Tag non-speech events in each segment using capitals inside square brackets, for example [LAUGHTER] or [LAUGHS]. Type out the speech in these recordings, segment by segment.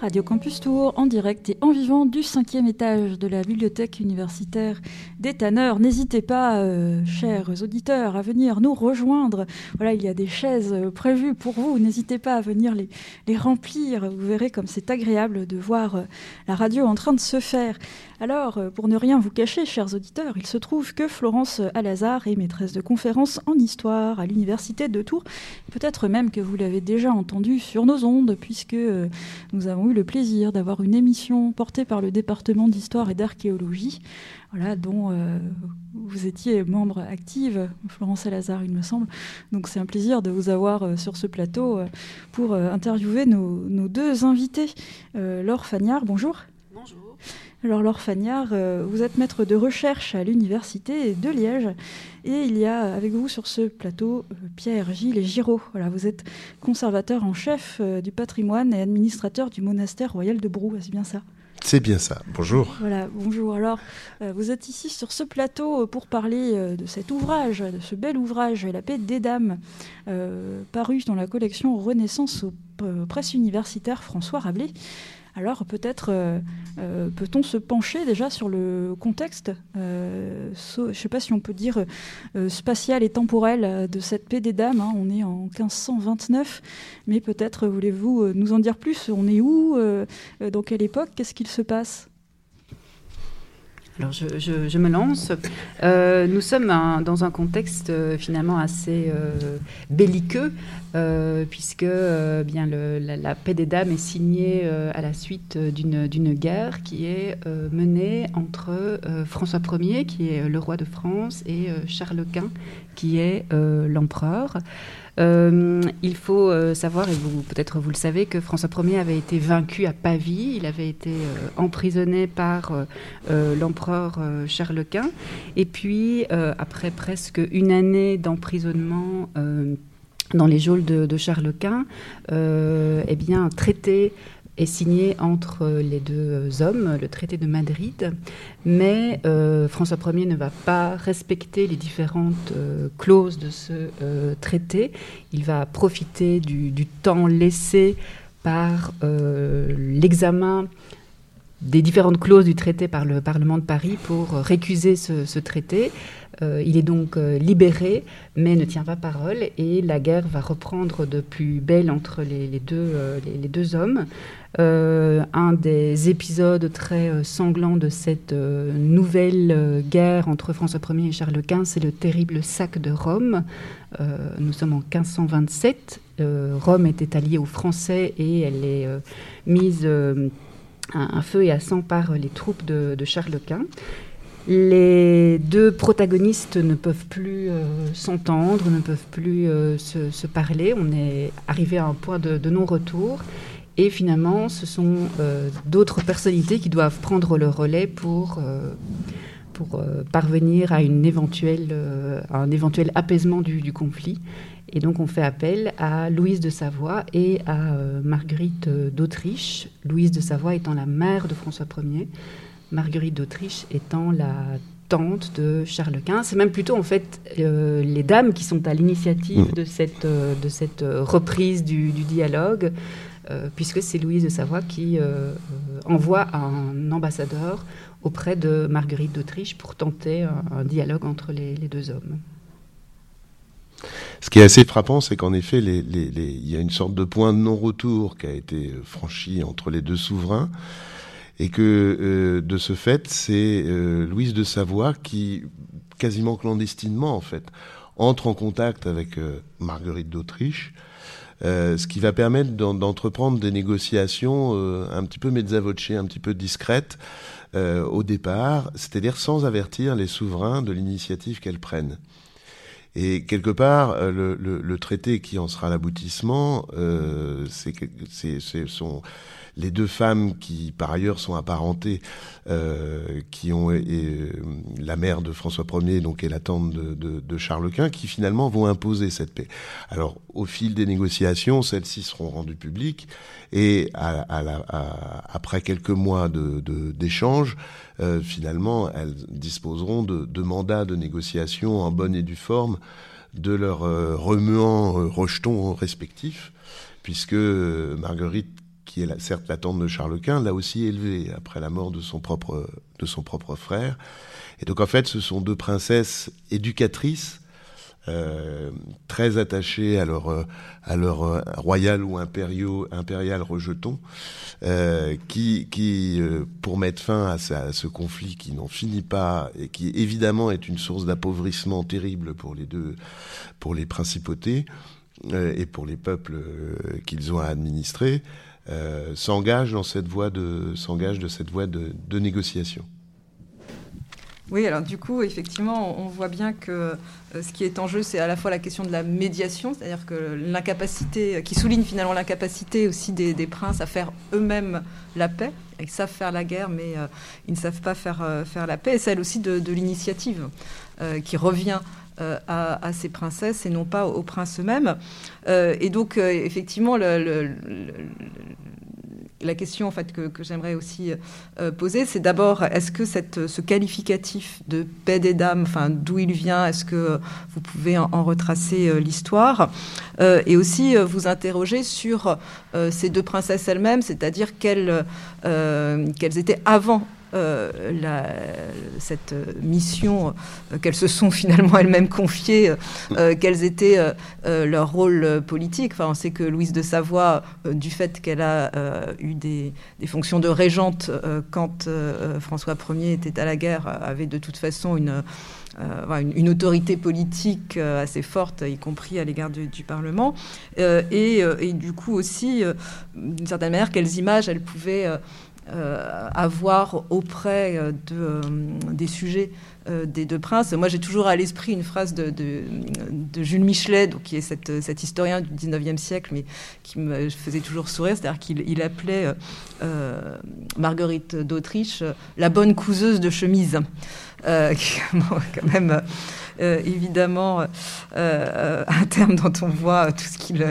Radio Campus Tour en direct et en vivant du cinquième étage de la bibliothèque universitaire des Tanneurs. N'hésitez pas, euh, chers auditeurs, à venir nous rejoindre. Voilà, il y a des chaises euh, prévues pour vous. N'hésitez pas à venir les, remplir. Vous verrez comme c'est agréable de voir euh, la radio en train de se faire. Alors, pour ne rien vous cacher, chers auditeurs, il se trouve que Florence Alazar est maîtresse de conférences en histoire à l'université de Tours. Peut-être même que vous l'avez déjà entendu sur nos ondes, puisque nous avons eu le plaisir d'avoir une émission portée par le département d'histoire et d'archéologie, voilà, dont euh, vous étiez membre active, Florence Salazar, il me semble. Donc c'est un plaisir de vous avoir euh, sur ce plateau euh, pour interviewer nos, nos, deux invités. Laure Fagnard, bonjour. Bonjour. Alors Laure Fagnard, vous êtes maître de recherche à l'université de Liège et il y a avec vous sur ce plateau Pierre Gilles et Giraud. Voilà, vous êtes conservateur en chef du patrimoine et administrateur du monastère royal de Brou, est-ce bien ça c'est bien ça. Bonjour. Voilà, bonjour. Alors, euh, vous êtes ici sur ce plateau euh, pour parler euh, de cet ouvrage, de ce bel ouvrage, La paix des dames, paru dans la collection Renaissance aux presses universitaires François Rabelais. Alors peut-être euh, euh, peut-on se pencher déjà sur le contexte, euh, je ne sais pas si on peut dire spatial et temporel de cette paix des dames. Hein. On est en 1529, mais peut-être voulez-vous nous en dire plus? On est où Dans quelle époque? Qu'est-ce qu'il se passe? Alors je, me lance. Euh, nous sommes dans un contexte euh, finalement assez euh, belliqueux, puisque bien la, paix des dames est signée à la suite d'une guerre qui est menée entre François Ier, qui est le roi de France, et Charles Quint, qui est l'empereur. Euh, il faut euh, savoir, et vous peut-être vous le savez, que François Ier avait été vaincu à Pavie. Il avait été euh, emprisonné par l'empereur Charles Quint. Et puis, après presque une année d'emprisonnement dans les geôles de, Charles Quint, eh bien, traité est signé entre les deux hommes, le traité de Madrid, mais euh, François Ier ne va pas respecter les différentes euh, clauses de ce euh, traité. Il va profiter du, temps laissé par l'examen des différentes clauses du traité par le Parlement de Paris pour récuser ce, traité. Euh, il est donc euh, libéré, mais ne tient pas parole, et la guerre va reprendre de plus belle entre les, deux, euh, les, deux, hommes. Un des épisodes très sanglants de cette nouvelle guerre entre François Ier et Charles Quint, c'est le terrible sac de Rome. nous sommes en 1527. Rome était alliée aux Français et elle est mise un, feu et à sang par les troupes de, Charles Quint. Les deux protagonistes ne peuvent plus euh, s'entendre, ne peuvent plus euh, se, parler. On est arrivé à un point de, non-retour. Et finalement, ce sont euh, d'autres personnalités qui doivent prendre le relais pour, pour parvenir à, une éventuelle, un éventuel apaisement du conflit. Et donc on fait appel à Louise de Savoie et à euh, Marguerite euh, d'Autriche. Louise de Savoie étant la mère de François Ier, Marguerite d'Autriche étant la tante de Charles Quint. C'est même plutôt en fait euh, les dames qui sont à l'initiative mmh. de cette, de cette reprise du, dialogue, puisque c'est Louise de Savoie qui envoie un ambassadeur auprès de Marguerite d'Autriche pour tenter un, dialogue entre les deux hommes. Ce qui est assez frappant, c'est qu'en effet, il y a une sorte de point de non-retour qui a été euh, franchi entre les deux souverains, et que euh, de ce fait, c'est euh, Louise de Savoie qui, quasiment clandestinement en fait, entre en contact avec Marguerite d'Autriche, ce qui va permettre d'entreprendre des négociations un petit peu mezza un petit peu discrètes au départ, c'est-à-dire sans avertir les souverains de l'initiative qu'elles prennent. Et quelque part, euh, le, le, le traité qui en sera l'aboutissement, euh, c'est sont les deux femmes qui, par ailleurs, sont apparentées, euh, qui ont et, euh, la mère de François Ier, donc et la tante de, de, de, Charles Quint, qui finalement vont imposer cette paix. Alors, au fil des négociations, celles-ci seront rendues publiques, et à, à la, après quelques mois d'échanges, de, euh, finalement, elles disposeront de, mandats de négociation en bonne et due forme de leurs euh, remuants euh, rejetons respectifs, puisque Marguerite qui est certes la tante de Charles Quint, l'a aussi élevée après la mort de son propre, de son propre frère. Et donc en fait, ce sont deux princesses éducatrices euh, très attachés à leur, euh, à leur euh, royal ou impériaux, impérial rejeton, qui, qui pour mettre fin à, à ce conflit qui n'en finit pas et qui évidemment est une source d'appauvrissement terrible pour les deux, pour les principautés et pour les peuples qu'ils ont à administrer, s'engage dans cette voie de, s'engage de cette voie de, négociation. Oui, alors du coup, effectivement, on voit bien que euh, ce qui est en jeu, c'est à la fois la question de la médiation, c'est-à-dire que l'incapacité, qui souligne finalement l'incapacité aussi des, princes à faire eux-mêmes la paix. Ils savent faire la guerre, mais euh, ils ne savent pas faire, euh, faire la paix. Et celle aussi de, l'initiative qui revient à, ces princesses et non pas aux, princes eux-mêmes. et donc, effectivement, le, la question en fait que, j'aimerais aussi euh, poser, c'est d'abord est-ce que ce qualificatif de paix des dames, d'où il vient, est-ce que vous pouvez en, retracer euh, l'histoire euh, et aussi vous interroger sur ces deux princesses elles-mêmes, c'est-à-dire qu'elles étaient avant euh, cette mission euh, qu'elles se sont finalement elles-mêmes confiées, euh, quels étaient leur rôle politique. Enfin, on sait que Louise de Savoie, du fait qu'elle a eu des, fonctions de régente quand François Ier était à la guerre, avait de toute façon une, autorité politique assez forte, y compris à l'égard du, Parlement. Et, et, du coup aussi, d'une certaine manière, quelles images elle pouvait euh, avoir auprès euh, euh, des sujets des deux princes. Moi, j'ai toujours à l'esprit une phrase de, de, Jules Michelet, donc, qui est cet historien du 19e siècle, mais qui me faisait toujours sourire, c'est-à-dire qu'il appelait Marguerite d'Autriche la bonne couseuse de chemise. [LAUGHS] quand même euh, évidemment euh, euh, un terme dont on voit qu'il,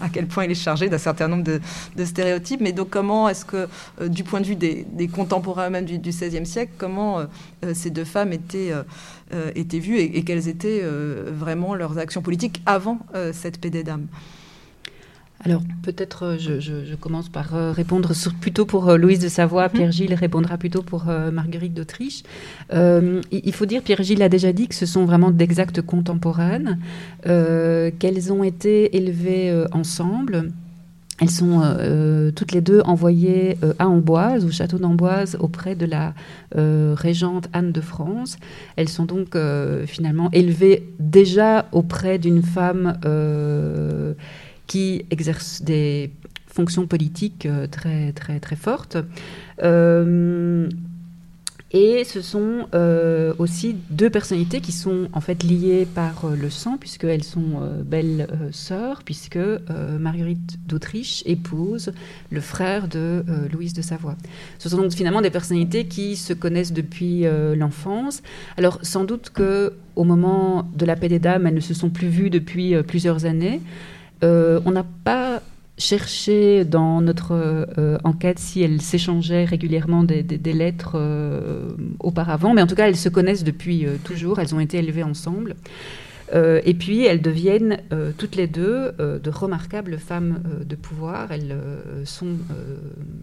à quel point il est chargé d'un certain nombre de, stéréotypes. Mais donc comment est-ce que, du point de vue des, contemporains même du, XVIe siècle, comment ces deux femmes étaient, vues et, et quelles étaient vraiment leurs actions politiques avant cette paix des dames? Alors peut-être euh, je, commence par euh, répondre plutôt pour euh, Louise de Savoie, mhm. Pierre-Gilles répondra plutôt pour Marguerite d'Autriche. il faut dire, Pierre-Gilles a déjà dit que ce sont vraiment d'exactes contemporaines, qu'elles ont été élevées ensemble. Elles sont toutes les deux envoyées à Amboise, au château d'Amboise, auprès de la régente Anne de France. Elles sont donc finalement élevées déjà auprès d'une femme qui exercent des fonctions politiques euh, très, très, très fortes. Euh, et ce sont euh, aussi deux personnalités qui sont en fait liées par le sang, puisqu'elles sont belles sœurs, puisque Marguerite d'Autriche épouse le frère de Louise de Savoie. Ce sont donc finalement des personnalités qui se connaissent depuis l'enfance. Alors sans doute que au moment de la paix des dames, elles ne se sont plus vues depuis plusieurs années. Euh, on n'a pas cherché dans notre euh, enquête si elles s'échangeaient régulièrement des, lettres euh, auparavant, mais en tout cas, elles se connaissent depuis toujours, elles ont été élevées ensemble. et puis, elles deviennent toutes les deux de remarquables femmes de pouvoir. Elles sont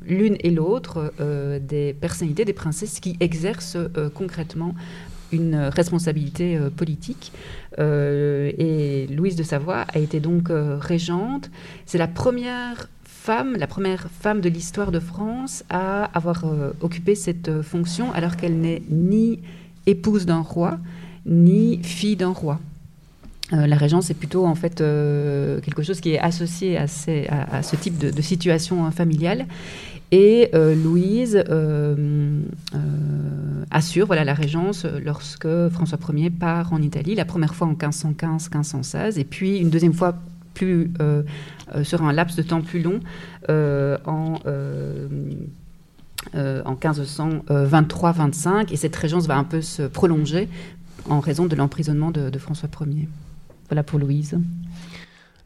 l'une et l'autre des personnalités, des princesses qui exercent concrètement une responsabilité politique. Euh, et Louise de Savoie a été donc euh, régente. C'est la première femme, la première femme de l'histoire de France à avoir occupé cette fonction alors qu'elle n'est ni épouse d'un roi, ni fille d'un roi. la régence est plutôt en fait quelque chose qui est associé à, ce type de, de situation familiale. Et euh, Louise euh, euh, assure voilà, la régence lorsque François Ier part en Italie, la première fois en 1515-1516, et puis une deuxième fois plus, sur un laps de temps plus long en en 1523-25, et cette régence va un peu se prolonger en raison de l'emprisonnement de, de, François Ier. Voilà pour Louise.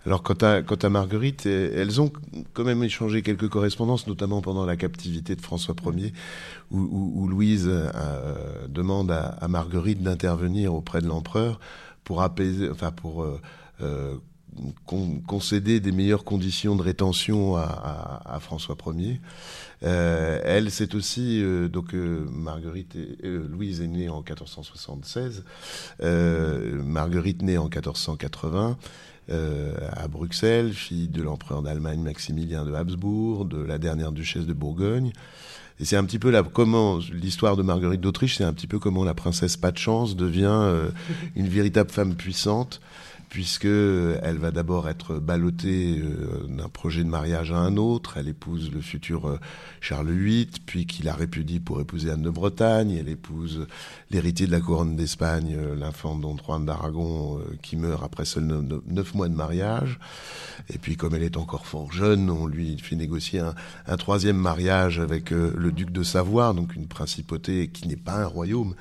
Alors quant à, quant à Marguerite, eh, elles ont quand même échangé quelques correspondances, notamment pendant la captivité de François Ier, où, Louise euh, demande à, Marguerite d'intervenir auprès de l'empereur pour apaiser, enfin pour euh, euh, concédé des meilleures conditions de rétention à, à, à François Ier. Euh, elle, c'est aussi euh, donc euh, Marguerite, Louise est née en 1476, Marguerite née en 1480. À Bruxelles, fille de l'empereur d'Allemagne Maximilien de Habsbourg, de la dernière duchesse de Bourgogne. Et c'est un petit peu la, comment l'histoire de Marguerite d'Autriche, c'est un petit peu comment la princesse pas de chance devient une véritable femme puissante puisque elle va d'abord être ballottée euh, d'un projet de mariage à un autre. Elle épouse le futur euh, Charles VIII, puis qui la répudie pour épouser Anne de Bretagne. Elle épouse l'héritier de la couronne d'Espagne, euh, l'infant Don Juan d'Aragon, qui meurt après seuls neuf mois de mariage. Et puis, comme elle est encore fort jeune, on lui fait négocier un, un troisième mariage avec le duc de Savoie, donc une principauté qui n'est pas un royaume,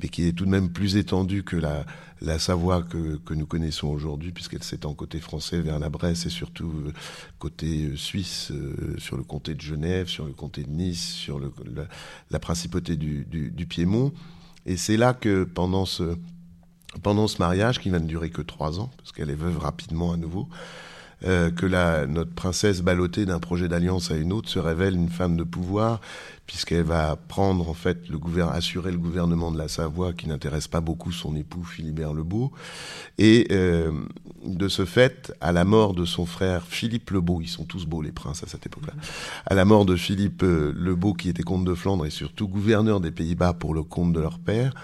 mais qui est tout de même plus étendue que la la Savoie que, nous connaissons aujourd'hui, puisqu'elle s'étend côté français vers la Bresse et surtout euh, côté euh, suisse, euh, sur le comté de Genève, sur le comté de Nice, sur la, principauté du Piémont. Et c'est là que pendant ce, pendant ce mariage, qui va ne durer que trois ans, parce qu'elle est veuve rapidement à nouveau, euh, que la, notre princesse ballottée d'un projet d'alliance à une autre se révèle une femme de pouvoir, puisqu'elle va prendre en fait le gouvernement, assurer le gouvernement de la Savoie, qui n'intéresse pas beaucoup son époux Philibert le Beau, et euh, de ce fait, à la mort de son frère Philippe le Beau, ils sont tous beaux les princes à cette époque-là, à la mort de Philippe euh, le Beau, qui était comte de Flandre et surtout gouverneur des Pays-Bas pour le compte de leur père,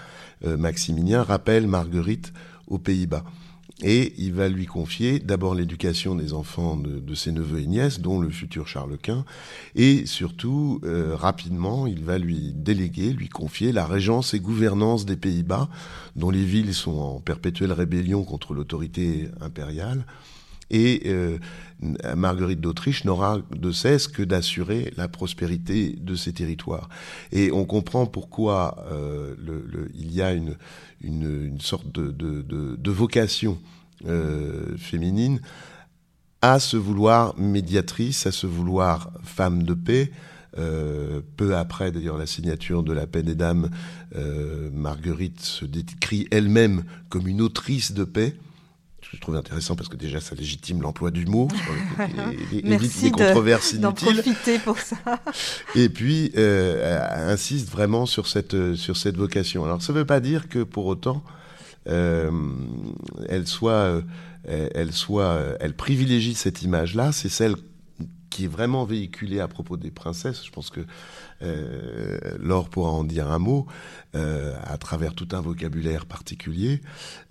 Maximilien rappelle Marguerite aux Pays-Bas. Et il va lui confier d'abord l'éducation des enfants de, ses neveux et nièces, dont le futur Charles Quint, et surtout, euh, rapidement, il va lui déléguer, lui confier la régence et gouvernance des Pays-Bas, dont les villes sont en perpétuelle rébellion contre l'autorité impériale. Et euh, Marguerite d'Autriche n'aura de cesse que d'assurer la prospérité de ces territoires. Et on comprend pourquoi euh, il y a une, sorte de, vocation euh, féminine à se vouloir médiatrice, à se vouloir femme de paix. Euh, peu après, d'ailleurs, la signature de la paix des dames, Marguerite se décrit elle-même comme une autrice de paix je trouve intéressant parce que déjà ça légitime l'emploi du mot, et, évite les controverses inutiles. profiter pour ça. [LAUGHS] Et puis euh, insiste vraiment sur cette sur cette vocation. Alors ça ne veut pas dire que pour autant euh, elle soit euh, elle soit elle privilégie cette image-là, c'est celle qui est vraiment véhiculée à propos des princesses. Je pense que euh, Laure pourra en dire un mot euh, à travers tout un vocabulaire particulier.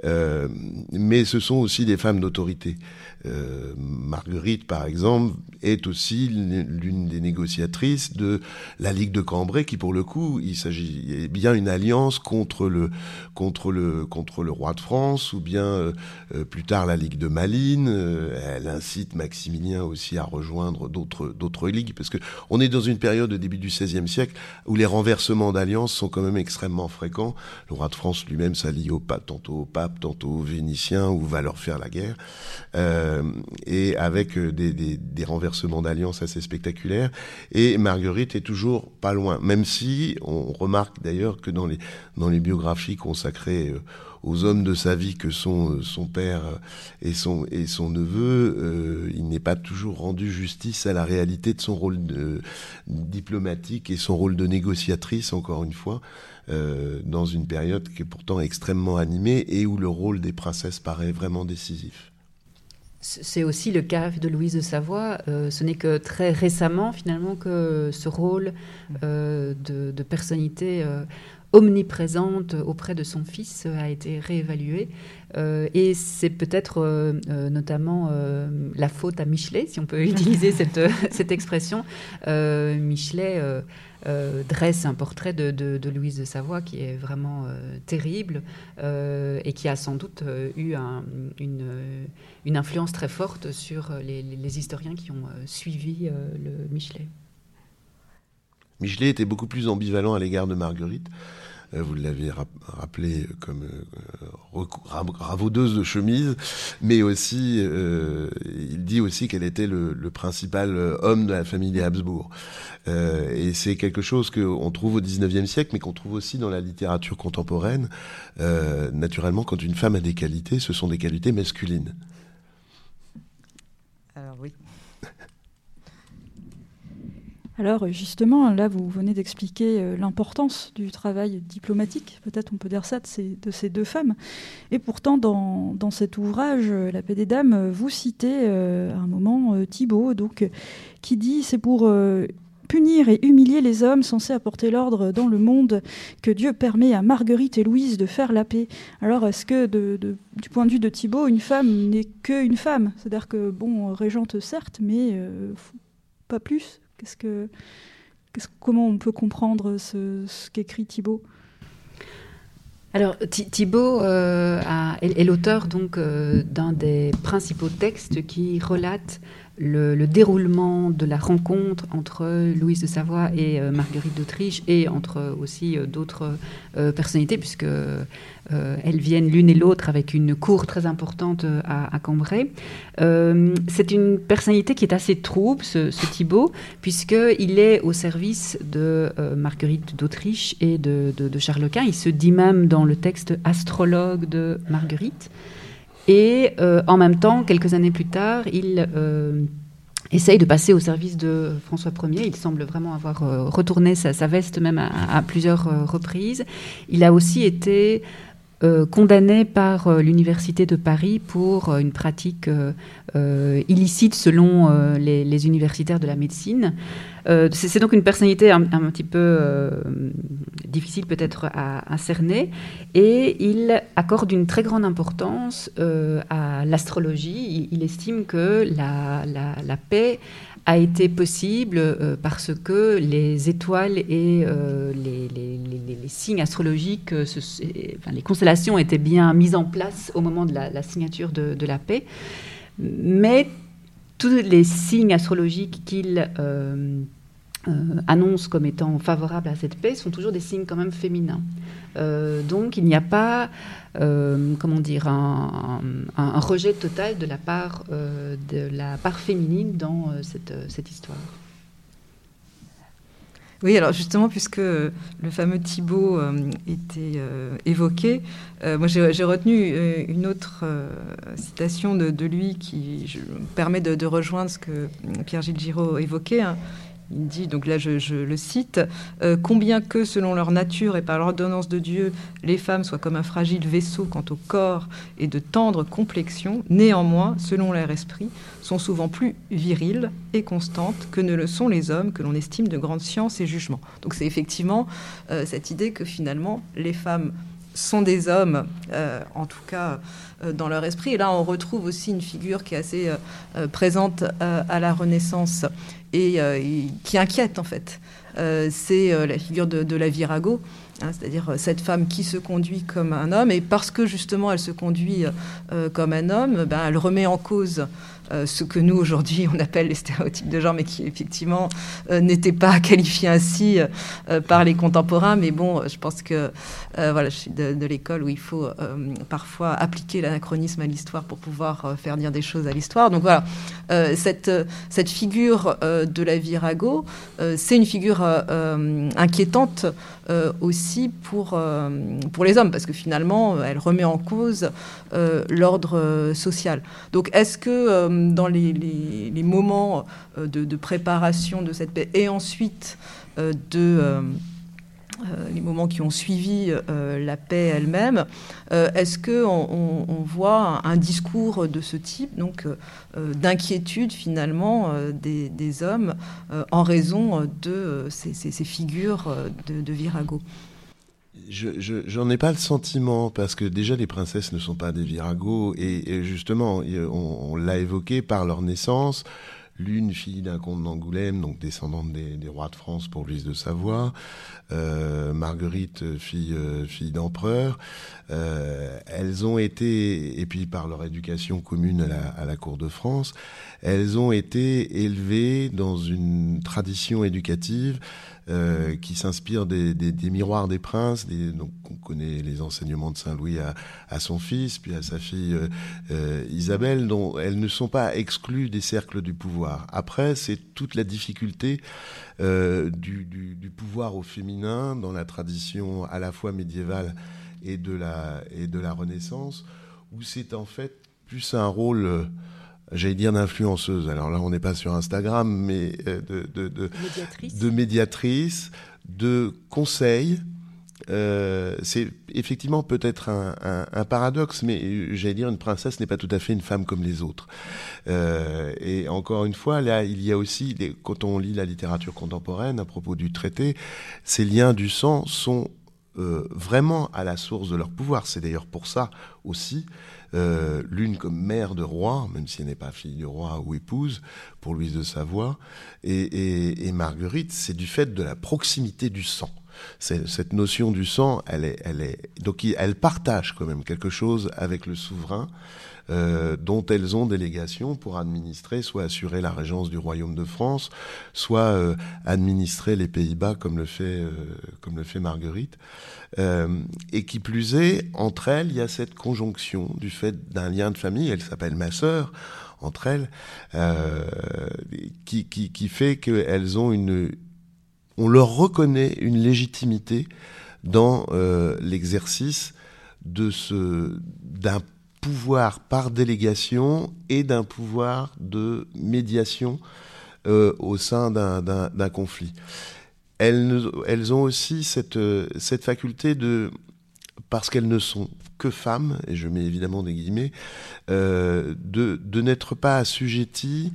Euh, mais ce sont aussi des femmes d'autorité. Euh, Marguerite, par exemple, est aussi l'une des négociatrices de la Ligue de Cambrai, qui pour le coup, il s'agit bien une alliance contre le contre le contre le roi de France, ou bien plus tard la Ligue de Malines. elle incite Maximilien aussi à rejoindre d'autres d'autres ligues, parce que on est dans une période au début du XVIe siècle où les renversements d'alliances sont quand même extrêmement fréquents. Le roi de France lui-même s'allie au pape, tantôt au pape, tantôt aux Vénitiens, ou va leur faire la guerre. Euh, et avec euh, des, des, des renversements d'alliances assez spectaculaires. Et Marguerite est toujours pas loin, même si on remarque d'ailleurs que dans les, dans les biographies consacrées euh, aux hommes de sa vie que sont son père et son, et son neveu, euh, il n'est pas toujours rendu justice à la réalité de son rôle diplomatique et son rôle de négociatrice, encore une fois, euh, dans une période qui est pourtant extrêmement animée et où le rôle des princesses paraît vraiment décisif. C'est aussi le cas de Louise de Savoie. Euh, ce n'est que très récemment, finalement, que ce rôle euh, de, personnalité euh, omniprésente auprès de son fils a été réévalué. et c'est peut-être notamment la faute à Michelet, si on peut [LAUGHS] utiliser cette, expression. Michelet euh, dresse un portrait de, Louise de Savoie qui est vraiment euh, terrible euh, et qui a sans doute eu une, une, influence très forte sur les, historiens qui ont suivi le Michelet. Michelet était beaucoup plus ambivalent à l'égard de Marguerite. Euh, vous l'avez rappelé comme euh, ravaudeuse de chemise, mais aussi, euh, il dit aussi qu'elle était le, principal homme de la famille des Habsbourg. et c'est quelque chose qu'on trouve au XIXe siècle, mais qu'on trouve aussi dans la littérature contemporaine. naturellement, quand une femme a des qualités, ce sont des qualités masculines. Alors justement, là, vous venez d'expliquer euh, l'importance du travail diplomatique, peut-être on peut dire ça, de ces, de ces deux femmes. Et pourtant, dans, dans, cet ouvrage, euh, La paix des dames, vous citez à un moment Thibault, donc, qui dit c'est pour punir et humilier les hommes censés apporter l'ordre dans le monde que Dieu permet à Marguerite et Louise de faire la paix. Alors est-ce que du point de vue de Thibault, une femme n'est qu'une femme? C'est-à-dire que, bon, régente certes, mais pas plus Qu'est-ce que, comment on peut comprendre ce, qu'écrit Thibault? Alors Thibault euh, est, l'auteur donc euh, d'un des principaux textes qui relate le, déroulement de la rencontre entre Louise de Savoie et euh, Marguerite d'Autriche et entre aussi d'autres personnalités puisque euh, elles viennent l'une et l'autre avec une cour très importante euh, à, Cambrai. Euh, c'est une personnalité qui est assez trouble, ce, ce Thibault, puisqu'il est au service de Marguerite d'Autriche et de, Charles Quint. Il se dit même dans le texte astrologue de Marguerite. Et en même temps, quelques années plus tard, il essaye de passer au service de François Ier. Il semble vraiment avoir retourné sa, veste même à, à plusieurs reprises. Il a aussi été euh, condamné par euh, l'Université de Paris pour euh, une pratique illicite selon les, universitaires de la médecine. C'est donc une personnalité un, petit peu difficile peut-être à, cerner et il accorde une très grande importance à l'astrologie. Il, estime que la, la paix a été possible euh, parce que les étoiles et euh, les, signes astrologiques, euh, les constellations étaient bien mises en place au moment de la, signature de, la paix. Mais tous les signes astrologiques qu'il annonce comme étant favorables à cette paix sont toujours des signes quand même féminins. donc il n'y a pas euh, comment dire, un, rejet total de la part, euh, de la part féminine dans euh, cette, cette, histoire. Oui, alors justement, puisque le fameux Thibault était évoqué, moi j'ai retenu une autre citation de, lui qui je, permet de, rejoindre ce que Pierre-Gilles Giraud évoquait. Hein. Il dit, donc là je, le cite, euh, Combien que, selon leur nature et par l'ordonnance de Dieu, les femmes soient comme un fragile vaisseau quant au corps et de tendre complexion, néanmoins, selon leur esprit, sont souvent plus viriles et constantes que ne le sont les hommes que l'on estime de grande science et jugement. Donc c'est effectivement euh, cette idée que finalement les femmes sont des hommes, euh, en tout cas dans leur esprit. Et là, on retrouve aussi une figure qui est assez présente à la Renaissance euh, et, qui inquiète en fait. Euh, c'est euh, la figure de, la virago, hein, c'est-à-dire cette femme qui se conduit comme un homme, et parce que justement elle se conduit comme un homme, ben, elle remet en cause ce que nous aujourd'hui on appelle les stéréotypes de genre, mais qui effectivement euh, n'étaient pas [LAUGHS] qualifiés ainsi euh, par les contemporains. Mais bon, je pense que voilà, je suis de, l'école où il faut parfois appliquer l'anachronisme à l'histoire pour pouvoir faire dire des choses à l'histoire. Donc voilà, cette, cette figure de la virago, c'est une figure inquiétante aussi pour, pour les hommes, parce que finalement, elle remet en cause l'ordre social. Donc est-ce que dans les, moments euh, de, préparation de cette paix et ensuite euh, de euh, les moments qui ont suivi la paix elle-même, est-ce que on, voit un, discours de ce type, donc d'inquiétude finalement des, hommes en raison de ces, figures de Virago? Je, j'en ai pas le sentiment parce que déjà les princesses ne sont pas des viragos et, justement on, l'a évoqué par leur naissance. L'une fille d'un comte d'Angoulême, donc descendante des, rois de France pour Louise de Savoie, euh, Marguerite fille euh, fille d'empereur. Euh, elles ont été et puis par leur éducation commune à la, à la cour de France, elles ont été élevées dans une tradition éducative euh, qui s'inspire des, miroirs des princes. donc on connaît les enseignements de Saint Louis à, son fils, puis à sa fille euh, euh, Isabelle, dont elles ne sont pas exclues des cercles du pouvoir. Après, c'est toute la difficulté du, pouvoir au féminin dans la tradition à la fois médiévale et de la, et de la Renaissance, où c'est en fait plus un rôle j'allais dire d'influenceuses. Alors là, on n'est pas sur Instagram, mais de, de, de, médiatrice. de médiatrices, de conseils. Euh, c'est effectivement peut-être un, un, un, paradoxe, mais j'allais dire une princesse n'est pas tout à fait une femme comme les autres. Euh, et encore une fois, là, il y a aussi, quand on lit la littérature contemporaine à propos du traité, ces liens du sang sont euh, vraiment à la source de leur pouvoir. C'est d'ailleurs pour ça aussi, euh, l'une comme mère de roi, même si elle n'est pas fille du roi ou épouse, pour Louise de Savoie, et, et, et Marguerite, c'est du fait de la proximité du sang. Cette notion du sang, elle est, elle est, donc elle partage quand même quelque chose avec le souverain. Euh, dont elles ont délégation pour administrer, soit assurer la régence du royaume de France, soit euh, administrer les Pays-Bas comme le fait euh, comme le fait Marguerite. Euh, et qui plus est, entre elles, il y a cette conjonction du fait d'un lien de famille. Elle s'appelle ma sœur entre elles, euh, qui, qui, qui fait qu'elles ont une on leur reconnaît une légitimité dans euh, l'exercice de ce d'un pouvoir par délégation et d'un pouvoir de médiation euh, au sein d'un conflit. Elles, ont aussi cette, cette faculté de, parce qu'elles ne sont que femmes, et je mets évidemment des guillemets, euh, de, n'être pas assujetties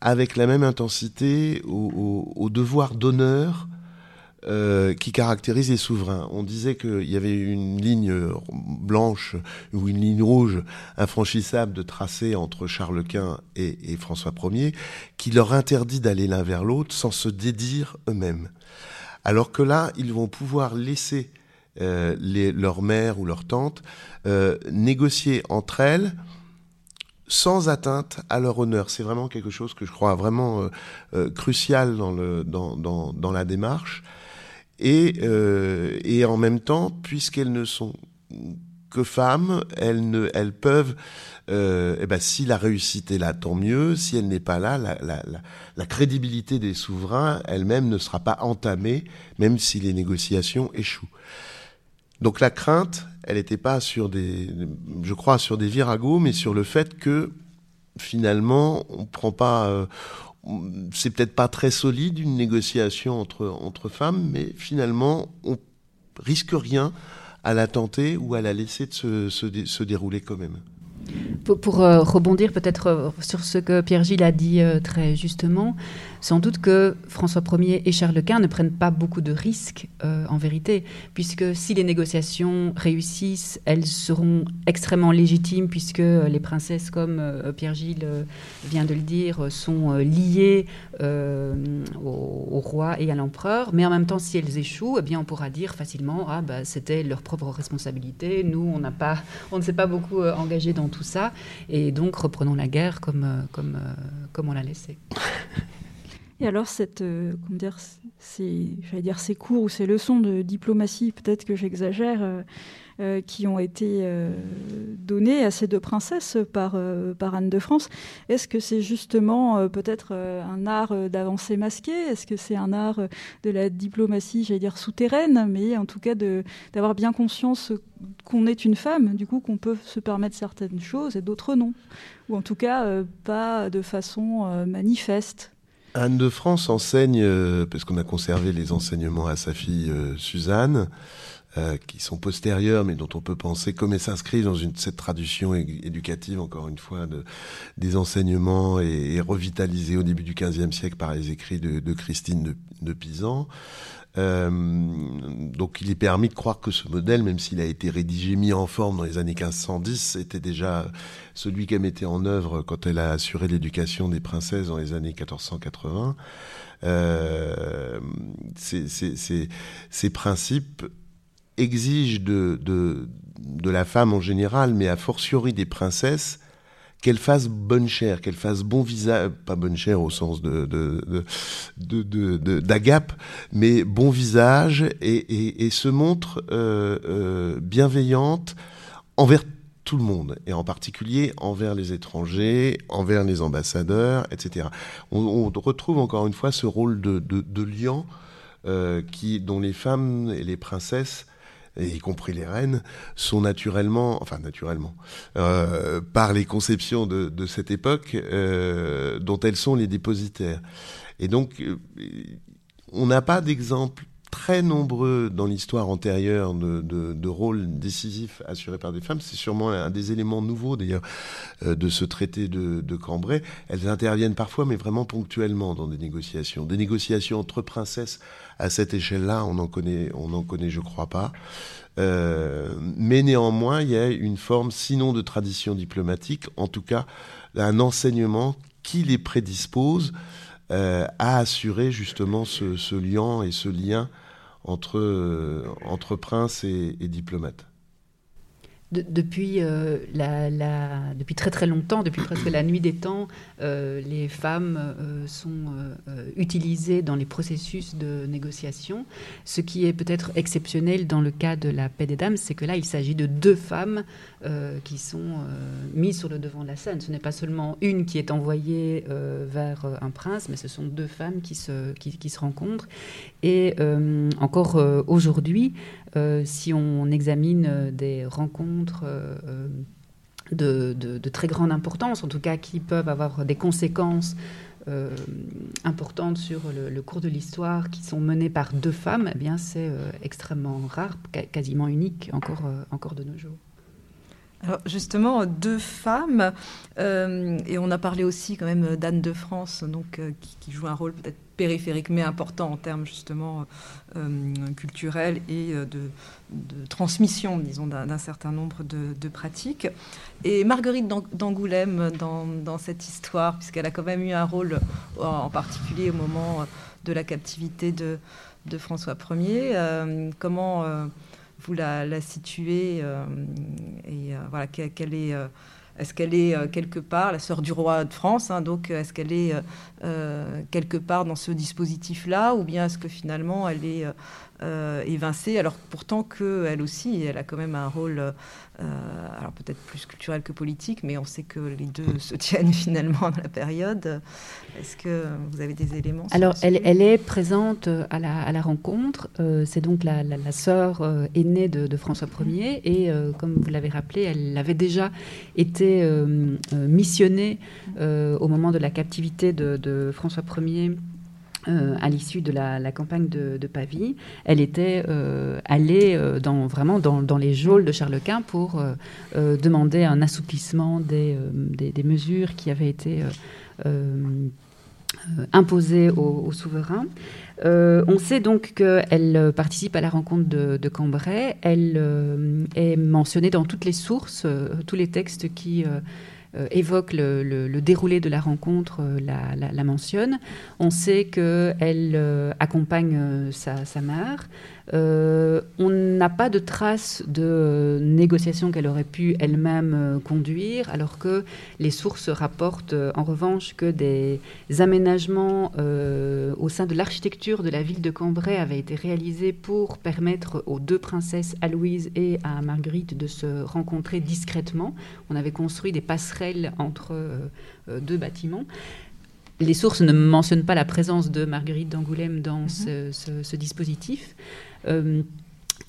avec la même intensité au devoir d'honneur euh, qui caractérise les souverains. On disait qu'il y avait une ligne blanche ou une ligne rouge infranchissable de tracé entre Charles Quint et, François Ier, qui leur interdit d'aller l'un vers l'autre sans se dédire eux-mêmes. Alors que là, ils vont pouvoir laisser euh, les, leur mère ou leur tante euh, négocier entre elles sans atteinte à leur honneur. C'est vraiment quelque chose que je crois vraiment euh, crucial dans, la démarche. Et, euh, et en même temps, puisqu'elles ne sont que femmes, elles, ne, elles peuvent, euh, eh ben, si la réussite est là, tant mieux. Si elle n'est pas là, la, la, la, crédibilité des souverains elle-même ne sera pas entamée, même si les négociations échouent. Donc la crainte, elle n'était pas sur des, je crois, sur des viragos, mais sur le fait que finalement, on prend pas, euh, c'est peut-être pas très solide une négociation entre femmes, mais finalement, on risque rien à la tenter ou à la laisser se, dérouler quand même. Pour, pour euh, rebondir peut-être euh, sur ce que Pierre-Gilles a dit euh, très justement, sans doute que François Ier et Charles Quint ne prennent pas beaucoup de risques euh, en vérité, puisque si les négociations réussissent, elles seront extrêmement légitimes, puisque les princesses, comme euh, Pierre-Gilles vient de le dire, sont liées euh, au, roi et à l'empereur. Mais en même temps, si elles échouent, eh bien, on pourra dire facilement ah, bah, c'était leur propre responsabilité. Nous, on, pas, [LAUGHS] on ne s'est pas beaucoup engagé dans tout ça. Et donc, reprenons la guerre comme, comme, comme on l'a laissé. [LAUGHS] Et alors, euh, ces, cours ou ces leçons de diplomatie, peut-être que j'exagère, euh, euh, qui ont été données à ces deux princesses par, par Anne de France, est-ce que c'est justement peut-être un art d'avancée masquée Est-ce que c'est un art de la diplomatie, j'allais dire souterraine, mais en tout cas de, d'avoir bien conscience qu'on est une femme, du coup qu'on peut se permettre certaines choses et d'autres non? Ou en tout cas pas de façon manifeste? Anne de France enseigne, euh, parce qu'on a conservé les enseignements à sa fille euh, Suzanne, euh, qui sont postérieurs, mais dont on peut penser, comme elle s'inscrit dans cette tradition éducative, encore une fois, de, des enseignements et, et revitalisés au début du XVe siècle par les écrits de, de Christine de, de Pisan. Euh, donc il est permis de croire que ce modèle, même s'il a été rédigé, mis en forme dans les années 1510, était déjà celui qu'elle mettait en œuvre quand elle a assuré l'éducation des princesses dans les années 1480. Euh, ces, principes exigent de, de la femme en général, mais a fortiori des princesses, qu'elle fasse bonne chère, qu'elle fasse bon visage, pas bonne chère au sens de, d'agape, mais bon visage et, se montre euh, euh, bienveillante envers tout le monde, et en particulier envers les étrangers, envers les ambassadeurs, etc. On, retrouve encore une fois ce rôle de, de, euh, qui, dont les femmes et les princesses y compris les reines, sont naturellement, enfin naturellement, euh, par les conceptions de, cette époque, euh, dont elles sont les dépositaires. Et donc, euh, on n'a pas d'exemple très nombreux dans l'histoire antérieure de, de, de, rôles décisifs assurés par des femmes. C'est sûrement un des éléments nouveaux d'ailleurs de ce traité de, de, Cambrai. Elles interviennent parfois, mais vraiment ponctuellement dans des négociations. Des négociations entre princesses à cette échelle-là, on en connaît, on en connaît, je crois pas. Euh, mais néanmoins, il y a une forme, sinon de tradition diplomatique, en tout cas un enseignement qui les prédispose euh, à assurer justement ce, lien et ce lien entre, euh, entre prince et, et diplomate. Euh, depuis très très longtemps, depuis presque la nuit des temps, euh, les femmes euh, sont utilisées dans les processus de négociation. Ce qui est peut-être exceptionnel dans le cas de la paix des dames, c'est que là, il s'agit de deux femmes qui sont mises sur le devant de la scène. Ce n'est pas seulement une qui est envoyée vers un prince, mais ce sont deux femmes qui se, rencontrent. Et encore aujourd'hui, si on examine des rencontres euh, de, très grande importance, en tout cas qui peuvent avoir des conséquences euh, importantes sur le, le cours de l'histoire, qui sont menées par deux femmes, eh bien c'est extrêmement rare, quasiment unique encore, encore de nos jours. Alors justement, deux femmes, euh, et on a parlé aussi quand même d'Anne de France, donc euh, qui, joue un rôle peut-être périphérique mais important en termes justement euh, culturels et de, transmission, disons, d'un certain nombre de, pratiques. Et Marguerite d'Angoulême dans, dans, cette histoire, puisqu'elle a quand même eu un rôle en particulier au moment de la captivité de, de François Ier, comment vous la, la situez euh, et euh, voilà qu'elle est euh, est-ce qu'elle est quelque part la sœur du roi de France hein, Donc, est-ce qu'elle est quelque part dans ce dispositif-là Ou bien est-ce que finalement elle est euh, évincée Alors, pourtant qu'elle aussi, elle a quand même un rôle, alors peut-être plus culturel que politique, mais on sait que les deux se [LAUGHS] tiennent finalement dans la période. Est-ce que vous avez des éléments Alors, elle, elle, est présente à la, à la rencontre. C'est donc la, la, la sœur aînée de, de, François Ier. Et comme vous l'avez rappelé, elle avait déjà été euh, euh, missionnée euh, au moment de la captivité de, de François Ier. Euh, à l'issue de la, campagne de, de, Pavie, elle était euh, allée euh, vraiment dans, les geôles de Charles Quint pour demander un assouplissement des, mesures qui avaient été imposées au, au souverain. on sait donc qu'elle participe à la rencontre de, Cambrai. Elle est mentionnée dans toutes les sources, tous les textes qui évoque le, déroulé de la rencontre, euh, la, mentionne. On sait qu'elle euh, accompagne sa mère. Euh, on n'a pas de traces de négociations qu'elle aurait pu elle-même euh, conduire, alors que les sources rapportent euh, en revanche que des aménagements euh, au sein de l'architecture de la ville de Cambrai avaient été réalisés pour permettre aux deux princesses, à Louise et à Marguerite, de se rencontrer discrètement. On avait construit des passerelles entre euh, deux bâtiments. Les sources ne mentionnent pas la présence de Marguerite d'Angoulême dans mmh. ce, ce, ce dispositif. Euh,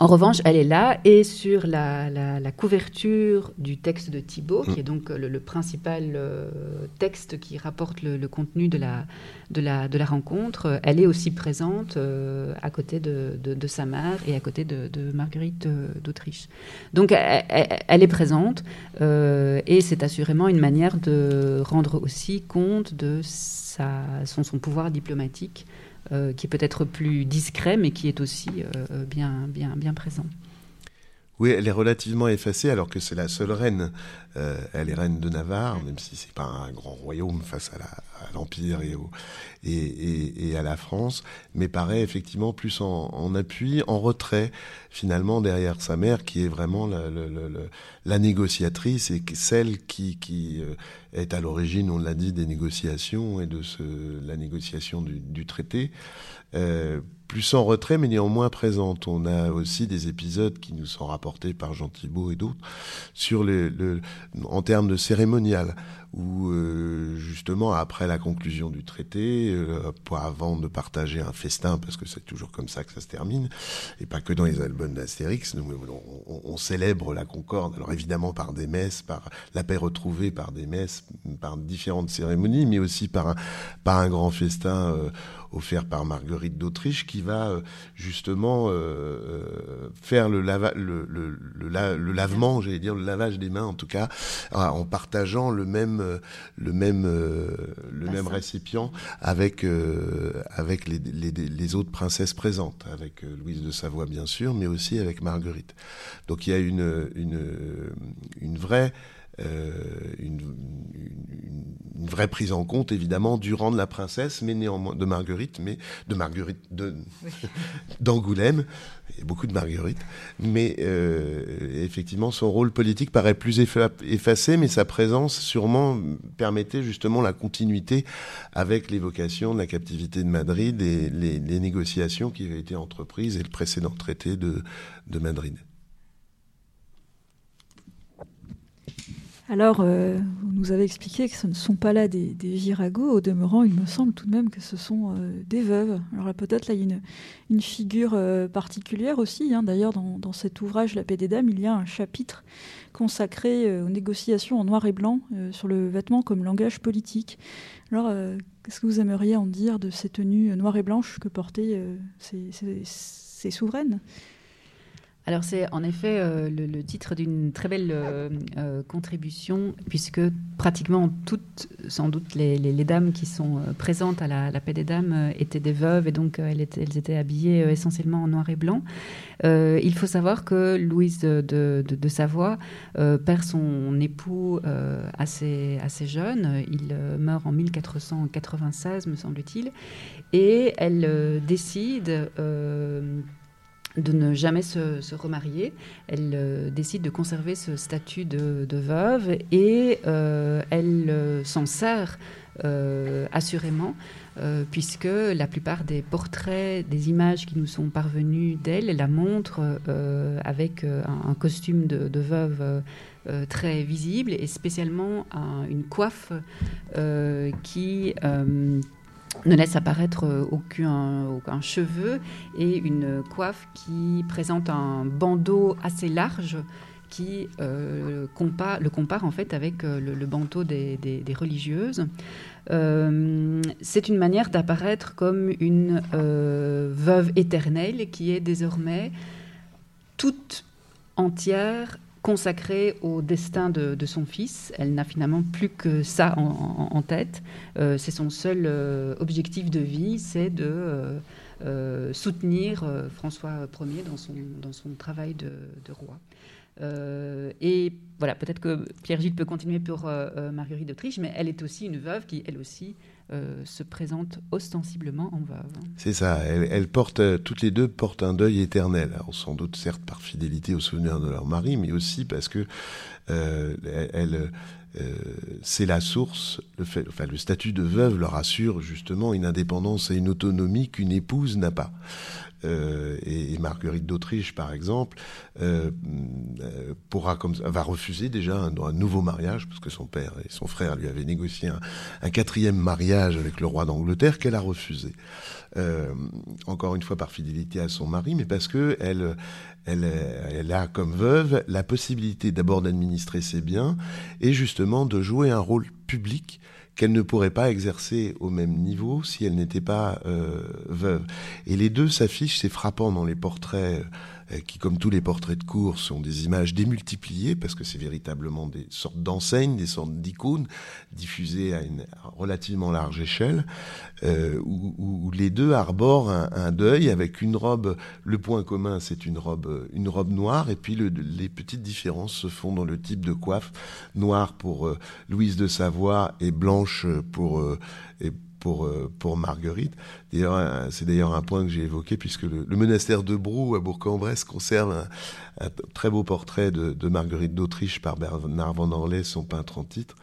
en revanche, elle est là et sur la, couverture du texte de Thibault, qui est donc le, le principal euh, texte qui rapporte le, contenu de la, rencontre, elle est aussi présente euh, à côté de, sa mère et à côté de, Marguerite euh, d'Autriche. Donc elle, est présente euh, et c'est assurément une manière de rendre aussi compte de son, pouvoir diplomatique euh, qui peut être plus discret, mais qui est aussi euh, bien, bien, bien présent. Oui, elle est relativement effacée alors que c'est la seule reine. Euh, elle est reine de Navarre, même si c'est pas un grand royaume face à l'Empire et, et, et, et, à la France, mais paraît effectivement plus en, en, appui, en retrait finalement derrière sa mère qui est vraiment la, la, la, la négociatrice et celle qui, qui euh, est à l'origine, on l'a dit, des négociations et de ce, la négociation du, du traité. Euh, plus en retrait, mais néanmoins présente. On a aussi des épisodes qui nous sont rapportés par Jean Thibault et d'autres sur le, le, en termes de cérémonial où euh, justement après la conclusion du traité, euh, avant de partager un festin, parce que c'est toujours comme ça que ça se termine, et pas que dans les albums d'Astérix, nous on, célèbre la Concorde, alors évidemment par des messes, par la paix retrouvée, par des messes, par différentes cérémonies, mais aussi par un, par un grand festin euh, offert par Marguerite d'Autriche, qui va euh, justement euh, euh, faire le, le, le, lavement, j'allais dire le lavage des mains en tout cas, en partageant le même, le même, le même récipient avec, avec les, les, les, autres princesses présentes, avec Louise de Savoie bien sûr, mais aussi avec Marguerite. Donc il y a une, une, une vraie euh, une, une, vraie prise en compte évidemment du rang de la princesse, mais néanmoins de Marguerite, mais de Marguerite de [LAUGHS] d'Angoulême. Il y beaucoup de Marguerite, mais euh, effectivement son rôle politique paraît plus effacé, mais sa présence sûrement permettait justement la continuité avec l'évocation de la captivité de Madrid et les, négociations qui avaient été entreprises et le précédent traité de Madrid. Alors, euh, vous nous avez expliqué que ce ne sont pas là des, des. Au demeurant, il me semble tout de même que ce sont euh, des veuves. Alors peut-être là, il y a une, figure euh, particulière aussi. Hein. D'ailleurs, dans, cet ouvrage, La paix des dames, il y a un chapitre consacré aux négociations en noir et blanc sur le vêtement comme langage politique. Alors, qu'est-ce que vous aimeriez en dire de ces tenues noires et blanches que portaient ces souveraines? Alors c'est en effet euh, le, titre d'une très belle euh, euh, contribution, puisque pratiquement toutes, sans doute les, dames qui sont présentes à la, paix des dames étaient des veuves, et donc elles étaient, habillées essentiellement en noir et blanc. il faut savoir que Louise de, Savoie perd son époux assez jeune, il meurt en 1496 me semble-t-il, et elle décide de ne jamais se, remarier. Elle euh, décide de conserver ce statut de, veuve et euh, elle euh, s'en sert assurément, puisque la plupart des portraits, des images qui nous sont parvenues d'elle, la montrent avec un, costume de, veuve très visible et spécialement une coiffe qui ne laisse apparaître euh, aucun, cheveu et une coiffe qui présente un bandeau assez large qui euh, le compare en fait avec euh, le, bandeau des, religieuses. c'est une manière d'apparaître comme une veuve éternelle qui est désormais toute entière consacrée au destin de, son fils. Elle n'a finalement plus que ça en, tête. Euh, c'est son seul euh, objectif de vie, c'est de euh, soutenir François Ier dans son, dans son travail de, roi. Voilà, peut-être que Pierre-Gilles peut continuer pour Marguerite d'Autriche, mais elle est aussi une veuve qui, elle aussi, euh, se présentent ostensiblement en veuve. C'est ça. Portent, euh, toutes les deux portent un deuil éternel. Sans doute, certes, par fidélité au souvenir de leur mari, mais aussi parce que euh, c'est la source, le, fait, le statut de veuve leur assure justement une indépendance et une autonomie qu'une épouse n'a pas. Euh, et, Marguerite d'Autriche, par exemple, euh, euh, pourra comme va refuser déjà un, un, nouveau mariage parce que son père et son frère lui avaient négocié un, quatrième mariage avec le roi d'Angleterre qu'elle a refusé. encore une fois par fidélité à son mari, mais parce que elle, elle, elle a comme veuve la possibilité d'abord d'administrer ses biens et justement de jouer un rôle public qu'elle ne pourrait pas exercer au même niveau si elle n'était pas euh, veuve. Et les deux s'affichent, c'est frappant dans les portraits euh, qui, comme tous les portraits de cour, sont des images démultipliées, parce que c'est véritablement des sortes d'enseignes, des sortes d'icônes diffusées à une relativement large échelle, euh, où, les deux arborent un, deuil avec une robe. Le point commun, c'est une robe, une robe noire, et puis le, les petites différences se font dans le type de coiffe noire pour euh, Louise de Savoie et blanche pour pour, euh, pour Marguerite. c'est d'ailleurs un point que j'ai évoqué, puisque le, monastère de Brou à Bourg-en-Bresse conserve un, très beau portrait de, de Marguerite d'Autriche par Bernard Van Orley, son peintre en titre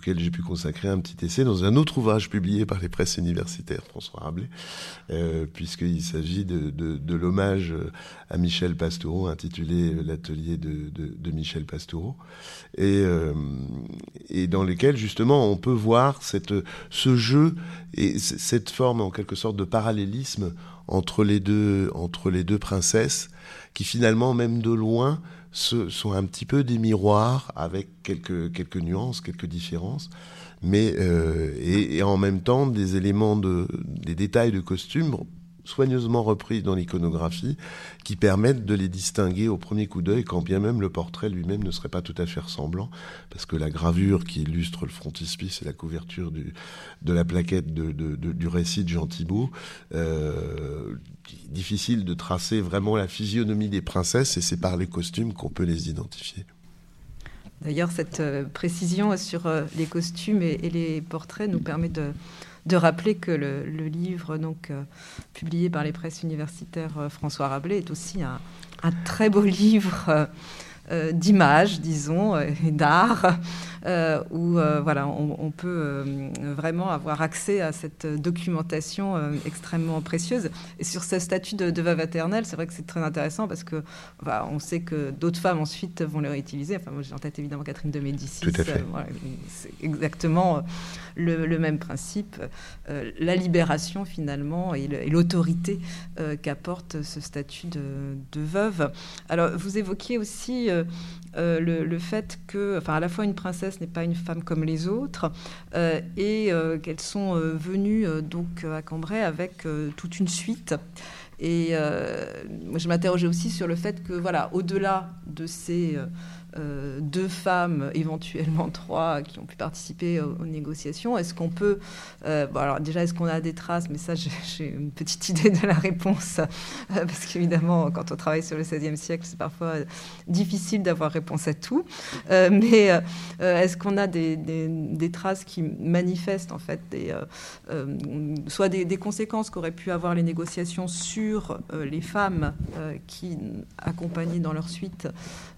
auquel j'ai pu consacrer un petit essai dans un autre ouvrage publié par les presses universitaires, François Rabelais, euh, puisqu'il s'agit de, l'hommage à Michel Pastoureau, intitulé L'atelier de, Michel Pastoureau, et, euh, et dans lequel justement on peut voir cette, ce jeu et cette forme en quelque sorte de parallélisme entre les deux, entre les deux princesses, qui finalement, même de loin, ce sont un petit peu des miroirs avec quelques, quelques nuances, quelques différences, mais euh, et, et, en même temps des éléments de, des détails de costume soigneusement repris dans l'iconographie, qui permettent de les distinguer au premier coup d'œil, quand bien même le portrait lui-même ne serait pas tout à fait ressemblant, parce que la gravure qui illustre le frontispice et la couverture de la plaquette du récit de Jean Thibault, euh, difficile de tracer vraiment la physionomie des princesses, et c'est par les costumes qu'on peut les identifier. D'ailleurs, cette euh, précision sur euh, les costumes et les portraits nous permet de de rappeler que le, livre donc euh, publié par les presses universitaires euh, François Rabelais est aussi un, très beau [LAUGHS] livre euh, d'images, disons, et d'art, euh, où euh, voilà, on, peut euh, vraiment avoir accès à cette documentation extrêmement précieuse. Et sur ce statut de, veuve éternelle, c'est vrai que c'est très intéressant parce que on sait que d'autres femmes ensuite vont le réutiliser. Enfin, moi j'ai en tête évidemment Catherine de Médicis. Tout à fait. c'est exactement le, même principe, la libération finalement et l'autorité qu'apporte ce statut de, de, veuve. Alors vous évoquiez aussi euh, le, fait que, enfin, à la fois une princesse n'est pas une femme comme les autres, euh, et euh, qu'elles sont venues donc à Cambrai avec toute une suite. Et moi, je m'interrogeais aussi sur le fait que, voilà, au-delà de ces euh, deux femmes, éventuellement trois, qui ont pu participer aux, négociations. Est-ce qu'on peut, euh, alors déjà, est-ce qu'on a des traces? Mais ça, [LAUGHS] j'ai une petite idée de la réponse, euh, parce qu'évidemment, quand on travaille sur le XVIe siècle, c'est parfois difficile d'avoir réponse à tout. mais est-ce qu'on a des, des, traces qui manifestent en fait des, soit des, des conséquences qu'auraient pu avoir les négociations sur les femmes qui accompagnaient dans leur suite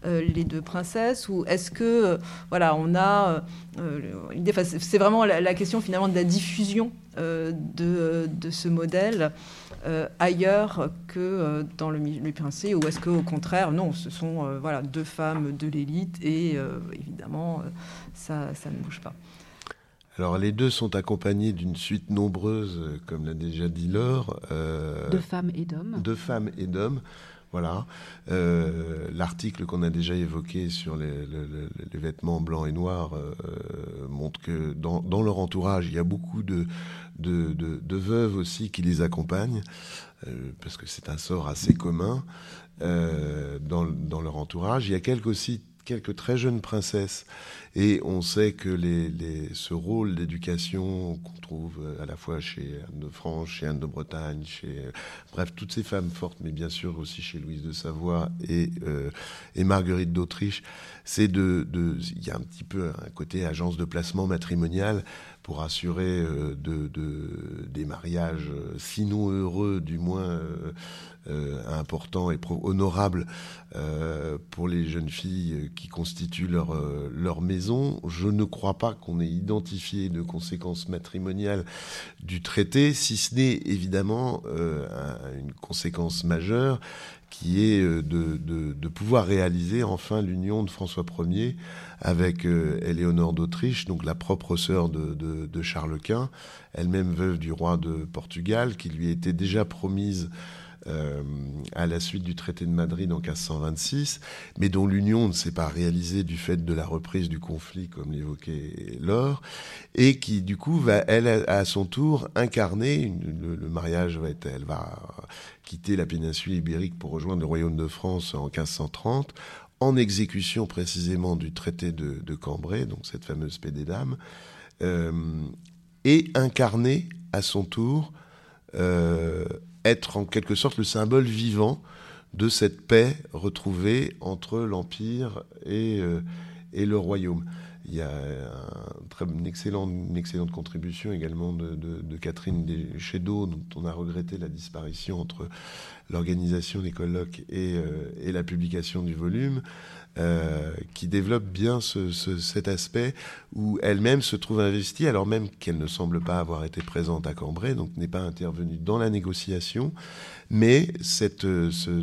les deux princes ou est-ce que euh, voilà on a euh, c'est vraiment la, question finalement de la diffusion euh, de, de, ce modèle ailleurs que dans le milieu princier ou est-ce qu'au contraire non ce sont voilà deux femmes de l'élite et évidemment ça, ça ne bouge pas. Alors les deux sont accompagnés d'une suite nombreuse, comme l'a déjà dit Laure. de femmes et d'hommes. De femmes et d'hommes. Voilà. Euh, l'article qu'on a déjà évoqué sur les, vêtements blancs et noirs euh, montre que dans, leur entourage, il y a beaucoup de, veuves aussi qui les accompagnent, euh, parce que c'est un sort assez commun dans, dans, leur entourage. Il y a quelques aussi quelques très jeunes princesses. Et on sait que ce rôle d'éducation qu'on trouve euh, à la fois chez Anne de France, chez Anne de Bretagne, chez euh, bref toutes ces femmes fortes, mais bien sûr aussi chez Louise de Savoie et, euh, et Marguerite d'Autriche, c'est de, il y a un petit peu un côté agence de placement matrimonial pour assurer de, de, des mariages sinon heureux, du moins important et honorable euh, pour les jeunes filles qui constituent leur, euh, leur maison. Je ne crois pas qu'on ait identifié de conséquences matrimoniales du traité, si ce n'est évidemment une conséquence majeure qui est de, pouvoir réaliser enfin l'union de François Ier avec Éléonore d'Autriche, donc la propre sœur de, de Charles Quint, elle-même veuve du roi de Portugal, qui lui était déjà promise euh, à la suite du traité de Madrid en 1526, mais dont l'union ne s'est pas réalisée du fait de la reprise du conflit, comme l'évoquait Laure, et qui du coup va, elle, à son tour, incarner le, mariage va elle va quitter la péninsule ibérique pour rejoindre le royaume de France en 1530, en exécution précisément du traité de, Cambrai, donc cette fameuse paix des dames, euh, et incarner à son tour euh, être en quelque sorte le symbole vivant de cette paix retrouvée entre l'Empire et, euh, et le royaume. Il y a un très, une, excellente, une excellente contribution également de, de, Catherine Chedeau, dont on a regretté la disparition entre l'organisation des colloques et, euh, et, la publication du volume, euh, qui développe bien ce, ce, cet aspect où elle-même se trouve investie, alors même qu'elle ne semble pas avoir été présente à Cambrai, donc n'est pas intervenue dans la négociation, mais cette, ce,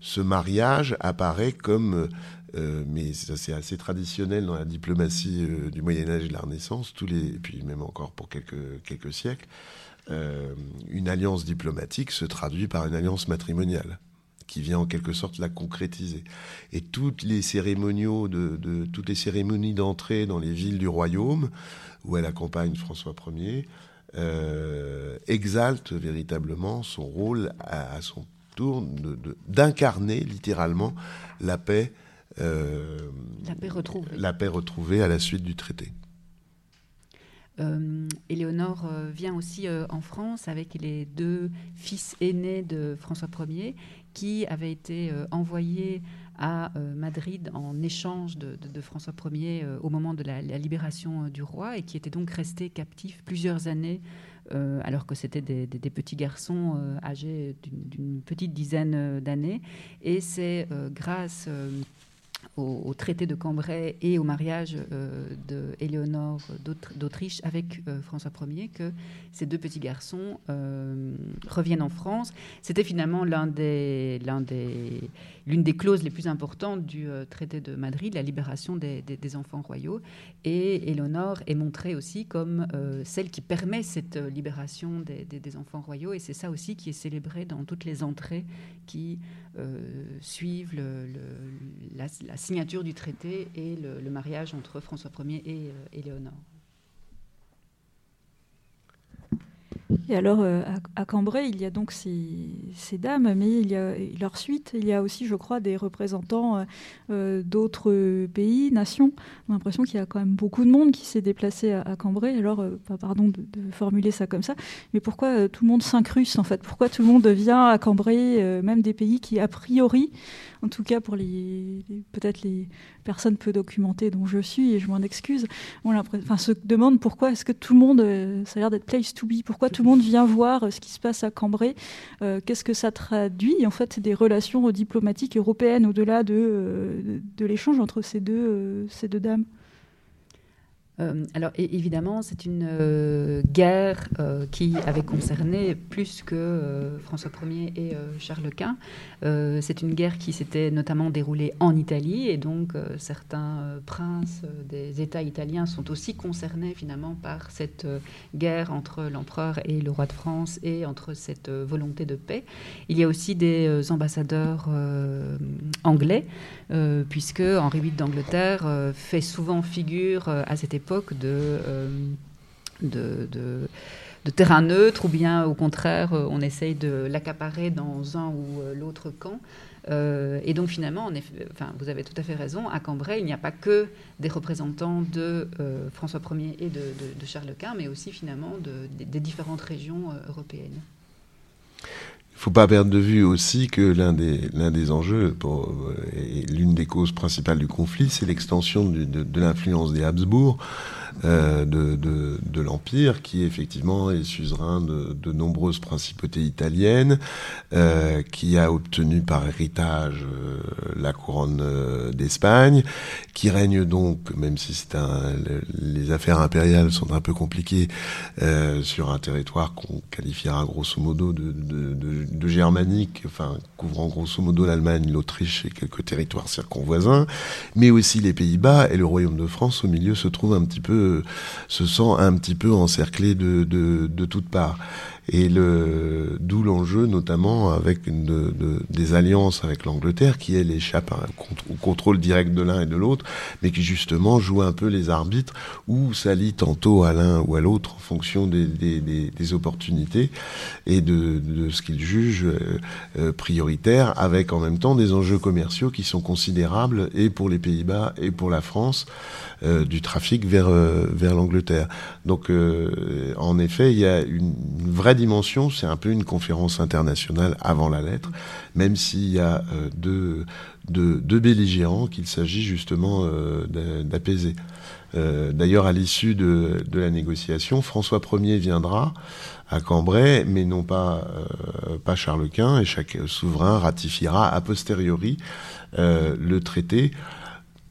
ce, mariage apparaît comme euh, mais c'est assez traditionnel dans la diplomatie euh, du Moyen Âge et de la Renaissance, et puis même encore pour quelques, quelques siècles, euh, une alliance diplomatique se traduit par une alliance matrimoniale qui vient en quelque sorte la concrétiser. Et toutes les cérémoniaux de, de toutes les cérémonies d'entrée dans les villes du royaume, où elle accompagne François Ier, euh, exaltent véritablement son rôle à, à son tour d'incarner littéralement la paix euh, la paix retrouvée. La paix retrouvée à la suite du traité. Euh, Éléonore euh, vient aussi en France avec les deux fils aînés de François Ier qui avaient été envoyés à Madrid en échange de, François Ier au moment de la, libération du roi et qui étaient donc restés captifs plusieurs années alors que c'était des, petits garçons âgés d'une petite dizaine d'années. Et c'est grâce au, traité de Cambrai et au mariage euh, d'Éléonore d'Autriche avec euh, François Ier que ces deux petits garçons euh, reviennent en France. C'était finalement l'un des, l'un des, l'une des clauses les plus importantes du traité de Madrid, la libération des, enfants royaux. Et Éléonore est montrée aussi comme celle qui permet cette libération des, enfants royaux. Et c'est ça aussi qui est célébré dans toutes les entrées qui suivent le, la, la signature du traité et le, mariage entre François Ier et Éléonore. Et alors, euh, à, Cambrai, il y a donc ces, dames, mais il y a leur suite. Il y a aussi, je crois, des représentants euh, euh, d'autres pays, nations. On a l'impression qu'il y a quand même beaucoup de monde qui s'est déplacé à, Cambrai. Alors, pardon de, formuler ça comme ça, mais pourquoi tout le monde s'incruste en fait? Pourquoi tout le monde vient à Cambrai, même des pays qui, a priori, en tout cas pour les, peut-être les personnes peu documentées dont je suis, et je m'en excuse, on se demande pourquoi est-ce que tout le monde, ça a l'air d'être place to be, pourquoi tout le monde vient voir euh, ce qui se passe à Cambrai. Euh, qu'est-ce que ça traduit En fait, des relations diplomatiques européennes au-delà de, euh, de l'échange entre ces deux dames? Euh, alors évidemment, c'est une euh, guerre euh, qui avait concerné plus que François Ier et Charles Quint. c'est une guerre qui s'était notamment déroulée en Italie et donc certains princes des États italiens sont aussi concernés finalement par cette guerre entre l'empereur et le roi de France et entre cette volonté de paix. Il y a aussi des ambassadeurs anglais puisque Henri VIII d'Angleterre fait souvent figure à cette époque euh, de, terrain neutre, ou bien au contraire, euh, on essaye de l'accaparer dans un ou euh, l'autre camp. et donc finalement, vous avez tout à fait raison, à Cambrai, il n'y a pas que des représentants de François Ier et de, Charles Quint, mais aussi finalement des différentes régions européennes. Il ne faut pas perdre de vue aussi que l'un des, l'un des enjeux et l'une des causes principales du conflit, c'est l'extension de, l'influence des Habsbourg de, de, de l'Empire, qui effectivement est suzerain de, de nombreuses principautés italiennes, euh, qui a obtenu par héritage euh, la couronne euh, d'Espagne, qui règne donc, même si c'est un, les affaires impériales sont un peu compliquées, sur un territoire qu'on qualifiera grosso modo de, de, germanique, enfin couvrant grosso modo l'Allemagne, l'Autriche et quelques territoires circonvoisins, mais aussi les Pays-Bas et le Royaume de France au milieu se trouve un petit peu se sent un petit peu encerclé de, toutes parts. Et le, d'où l'enjeu, notamment avec une de, des alliances avec l'Angleterre, qui elle échappe au contrôle direct de l'un et de l'autre, mais qui justement joue un peu les arbitres ou s'allie tantôt à l'un ou à l'autre en fonction des, des, des, opportunités et de, de ce qu'ils jugent euh, euh, prioritaire, avec en même temps des enjeux commerciaux qui sont considérables et pour les Pays-Bas et pour la France euh, du trafic vers vers l'Angleterre. Donc en effet, il y a une vraie dimension, c'est un peu une conférence internationale avant la lettre, même s'il y a deux, deux, deux, belligérants qu'il s'agit justement d'apaiser. D'ailleurs, à l'issue de, de, la négociation, François Ier viendra à Cambrai, mais non pas, pas Charles Quint, et chaque souverain ratifiera a posteriori le traité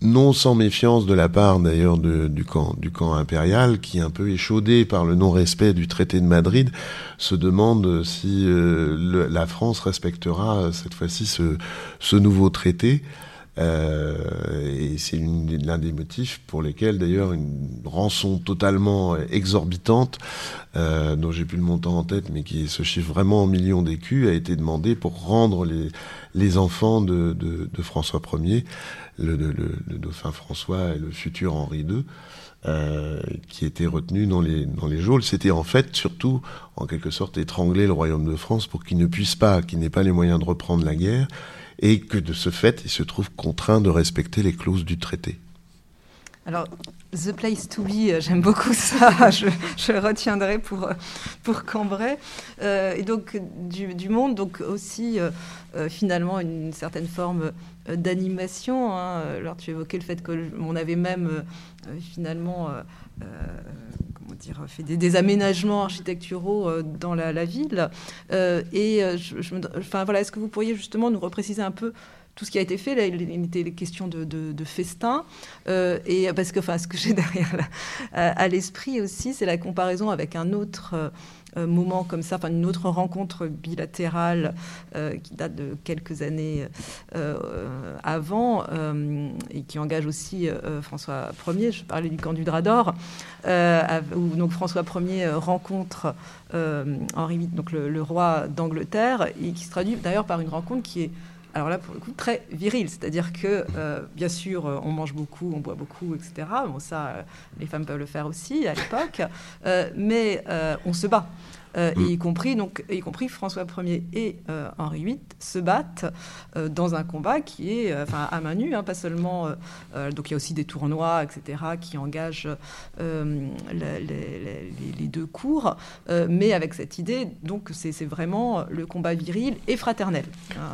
non sans méfiance de la part d'ailleurs du camp, impérial, qui un peu échaudé par le non-respect du traité de Madrid, se demande si euh, la France respectera cette fois-ci ce, nouveau traité. Euh, et c'est l'un des motifs pour lesquels d'ailleurs une rançon totalement exorbitante, euh, dont j'ai plus le montant en tête, mais qui se chiffre vraiment en millions d'écus, a été demandée pour rendre les, les enfants de, de, de François Ier le, le, dauphin François et le futur Henri II, euh, qui étaient retenus dans les, dans les geôles. C'était en fait surtout, en quelque sorte, étrangler le royaume de France pour qu'il ne puisse pas, qu'il n'ait pas les moyens de reprendre la guerre, et que de ce fait, il se trouve contraint de respecter les clauses du traité. Alors, The Place to Be, euh, j'aime beaucoup [LAUGHS] ça, je, je, retiendrai pour, pour Cambrai. Euh, et donc, du, monde, donc aussi, euh, euh finalement, une certaine forme euh, d'animation. Hein. Alors, tu évoquais le fait qu'on avait même, euh, finalement, comment dire, fait des, aménagements architecturaux dans la, ville. et, je, je me, enfin, voilà, est-ce que vous pourriez justement nous repréciser un peu tout ce qui a été fait. Là, il était question de, festin. Euh, et parce que, enfin, ce que [LAUGHS] j'ai derrière à, l'esprit aussi, c'est la comparaison avec un autre euh, moment comme ça, enfin, une autre rencontre bilatérale euh, qui date de quelques années euh, avant euh, et qui engage aussi euh, François Ier. Je parlais du camp du Drador, où donc François Ier rencontre Henri VIII, donc le, le roi d'Angleterre, et qui se traduit d'ailleurs par une rencontre qui est alors là, pour le coup, très viril. C'est-à-dire que, euh, bien sûr, on mange beaucoup, on boit beaucoup, etc. Bon, ça, euh, les femmes peuvent le faire aussi à l'époque. Euh, mais euh, on se bat. Euh, mm. y compris donc y compris François Ier et euh, Henri VIII se battent euh, dans un combat qui est enfin à main nue, hein, pas seulement donc il y a aussi des tournois etc qui engagent les, les, les, deux cours, mais avec cette idée donc c'est vraiment le combat viril et fraternel.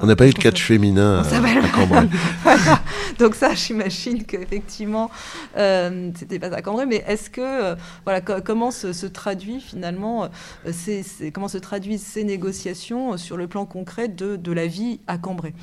On n'a pas eu de catch féminin à, à Cambrai. [LAUGHS] voilà. Donc ça j'imagine qu'effectivement c'était pas à Cambrai, mais est-ce que voilà comment se, se traduit finalement ces comment se traduisent ces négociations sur le plan concret de, de la vie à Cambrai?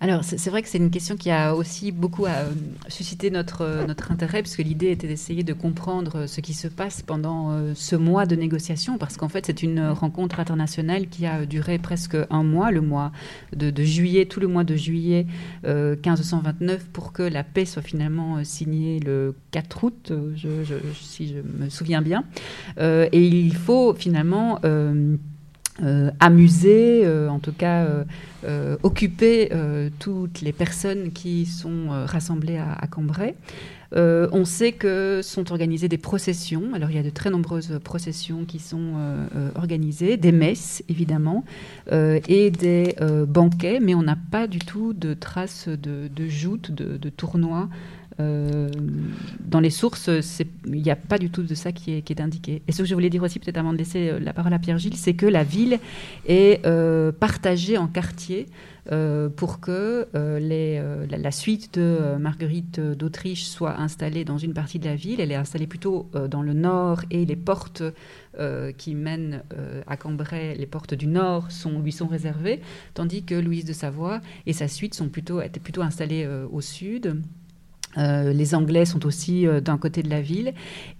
Alors, c'est vrai que c'est une question qui a aussi beaucoup euh, suscité notre, euh, notre intérêt, puisque l'idée était d'essayer de comprendre ce qui se passe pendant euh, ce mois de négociation, parce qu'en fait, c'est une rencontre internationale qui a duré presque un mois, le mois de, juillet, tout le mois de juillet 1529, pour que la paix soit finalement signée le 4 août, si je me souviens bien. et il faut finalement euh, amuser, euh, en tout cas euh, occuper toutes les personnes qui sont rassemblées à, Cambrai. on sait que sont organisées des processions. Alors il y a de très nombreuses processions qui sont organisées, des messes évidemment, et des banquets, mais on n'a pas du tout de traces de, joutes, de tournois. Euh, dans les sources, il n'y a pas du tout de ça qui est, indiqué. Et ce que je voulais dire aussi, peut-être avant de laisser euh, la parole à Pierre-Gilles, c'est que la ville est euh, partagée en quartiers pour que la, suite de Marguerite d'Autriche soit installée dans une partie de la ville. Elle est installée plutôt dans le nord et les portes qui mènent à Cambrai, les portes du nord, sont, lui sont réservées, tandis que Louise de Savoie et sa suite sont étaient plutôt installées au sud. Euh, les Anglais sont aussi euh, d'un côté de la ville.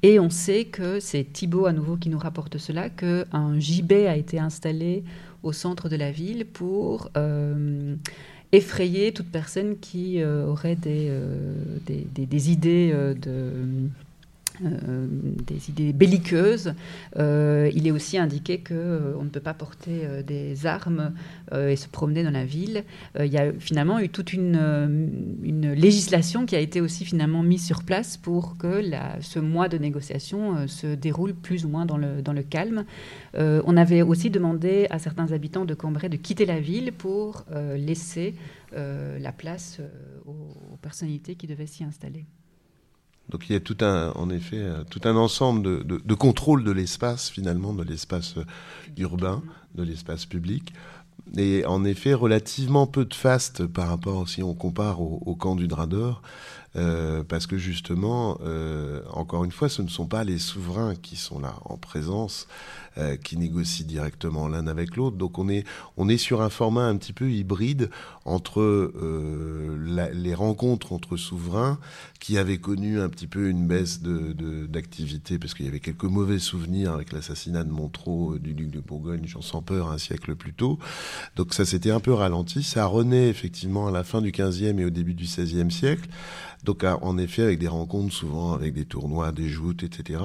Et on sait que c'est Thibault à nouveau qui nous rapporte cela qu'un gibet a été installé au centre de la ville pour euh, effrayer toute personne qui euh, aurait euh, des, des, des, idées de euh, des idées belliqueuses. Euh, il est aussi indiqué qu'on euh, ne peut pas porter euh, des armes et se promener dans la ville. Il y a finalement eu toute une, législation qui a été aussi finalement mise sur place pour que ce mois de négociation se déroule plus ou moins dans le, calme. on avait aussi demandé à certains habitants de Cambrai de quitter la ville pour laisser la place aux personnalités qui devaient s'y installer. Donc il y a tout un, en effet, tout un ensemble de, de, contrôle de l'espace finalement, de l'espace urbain, de l'espace public, et en effet relativement peu de faste par rapport, si on compare au, camp du Drador, euh, parce que justement, euh, encore une fois, ce ne sont pas les souverains qui sont là en présence, euh, qui négocient directement l'un avec l'autre. Donc on est, on est sur un format un petit peu hybride entre euh, les rencontres entre souverains qui avaient connu un petit peu une baisse d'activité de, parce qu'il y avait quelques mauvais souvenirs avec l'assassinat de Montreux du duc de Bourgogne, Jean sans peur, un siècle plus tôt. Donc ça s'était un peu ralenti. Ça renaît effectivement à la fin du 15e et au début du 16e siècle. Donc en effet avec des rencontres souvent avec des tournois, des joutes, etc.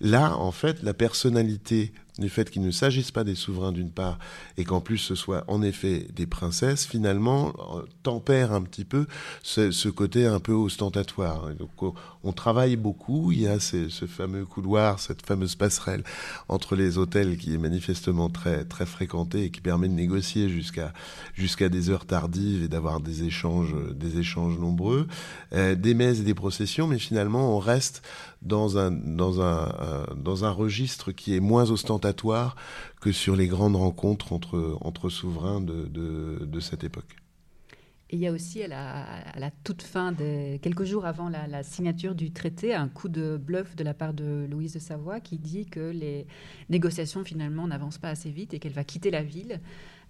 Là en fait la personnalité du fait qu'il ne s'agisse pas des souverains d'une part et qu'en plus ce soit en effet des princesses, finalement euh, tempère un petit peu ce, ce côté un peu ostentatoire. Donc on travaille beaucoup, il y a ces, ce fameux couloir, cette fameuse passerelle entre les hôtels qui est manifestement très très fréquentée et qui permet de négocier jusqu'à jusqu'à des heures tardives et d'avoir des échanges des échanges nombreux, euh, des messes et des processions, mais finalement on reste dans un, dans un, dans un registre qui est moins ostentatoire que sur les grandes rencontres entre, entre souverains de, de, cette époque. Il y a aussi, à la, à la toute fin, des, quelques jours avant la, signature du traité, un coup de bluff de la part de Louise de Savoie qui dit que les négociations finalement n'avancent pas assez vite et qu'elle va quitter la ville.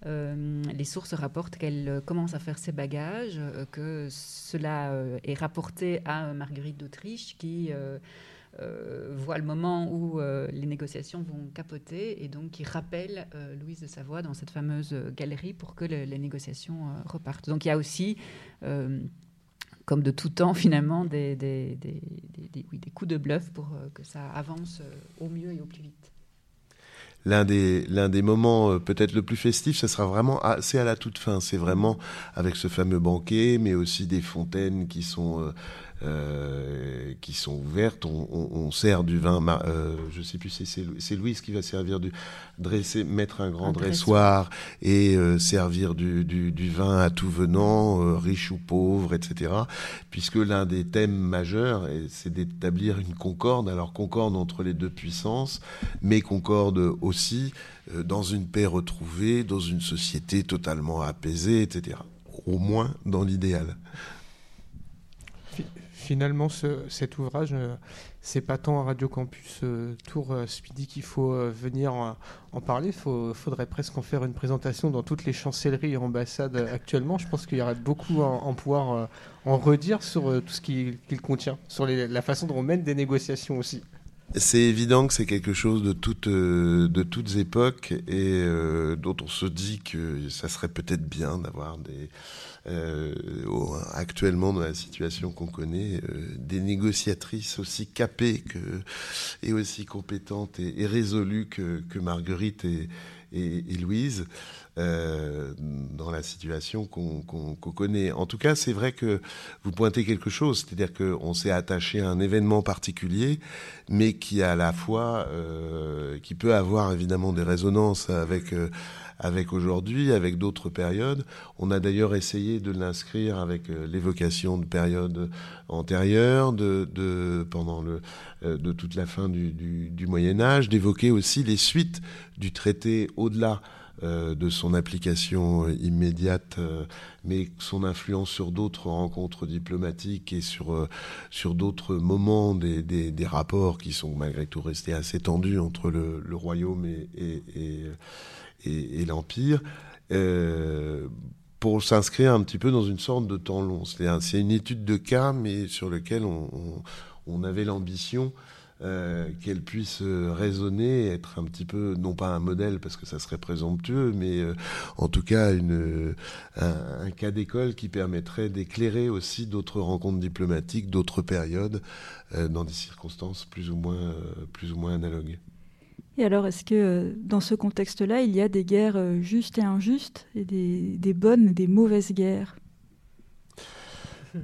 Euh, les sources rapportent qu'elle commence à faire ses bagages, euh, que cela euh, est rapporté à Marguerite d'Autriche qui euh, euh, voit le moment où euh, les négociations vont capoter et donc qui rappelle euh, Louise de Savoie dans cette fameuse galerie pour que le, les négociations repartent. Donc il y a aussi, comme de tout temps finalement, des, coups de bluff pour que ça avance au mieux et au plus vite l'un des, moments peut-être le plus festif, ce sera vraiment, c'est à la toute fin, c'est vraiment avec ce fameux banquet, mais aussi des fontaines qui sont euh, qui sont ouvertes. On, on, on, sert du vin. Euh, je sais plus si c'est, c'est Louise qui va servir du dresser, mettre un grand un dressoir et euh, servir du, du, du, vin à tout venant, euh, riche ou pauvre, etc. Puisque l'un des thèmes majeurs, c'est d'établir une concorde. Alors concorde entre les deux puissances, mais concorde aussi euh, dans une paix retrouvée, dans une société totalement apaisée, etc. Au moins dans l'idéal finalement, ce, cet ouvrage, euh, c'est pas tant à Radio Campus euh, Tour euh, Speedy qu'il faut euh, venir en, parler. Il faudrait presque en faire une présentation dans toutes les chancelleries et ambassades actuellement. Je pense qu'il y aurait beaucoup à en pouvoir en redire sur tout ce qu'il qu contient, sur la façon dont on mène des négociations aussi. C'est évident que c'est quelque chose de, toute, de toutes époques et dont on se dit que ça serait peut-être bien d'avoir des euh, actuellement dans la situation qu'on connaît euh, des négociatrices aussi capées que et aussi compétentes et, résolues que, que Marguerite et, et Louise euh, dans la situation qu'on qu qu connaît. En tout cas, c'est vrai que vous pointez quelque chose, c'est-à-dire qu'on s'est attaché à un événement particulier, mais qui à la fois, euh, qui peut avoir évidemment des résonances avec euh, avec aujourd'hui, avec d'autres périodes. On a d'ailleurs essayé de l'inscrire avec euh, l'évocation de périodes antérieures, de, de pendant le euh, de toute la fin du, du, du Moyen Âge, d'évoquer aussi les suites du traité au-delà de son application immédiate, euh, mais son influence sur d'autres rencontres diplomatiques et sur, euh, sur d'autres moments des, des, rapports qui sont malgré tout restés assez tendus entre le, royaume et, et, et, l'Empire. Euh, pour s'inscrire un petit peu dans une sorte de temps long. C'est une étude de cas, mais sur lequel on, on avait l'ambition euh, qu'elle puisse raisonner, être un petit peu, non pas un modèle parce que ça serait présomptueux, mais euh, en tout cas un, cas d'école qui permettrait d'éclairer aussi d'autres rencontres diplomatiques, d'autres périodes, euh, dans des circonstances plus ou moins, plus ou moins analogues. Et alors, est-ce que euh, dans ce contexte-là, il y a des guerres euh, justes et injustes, et des bonnes et des mauvaises guerres?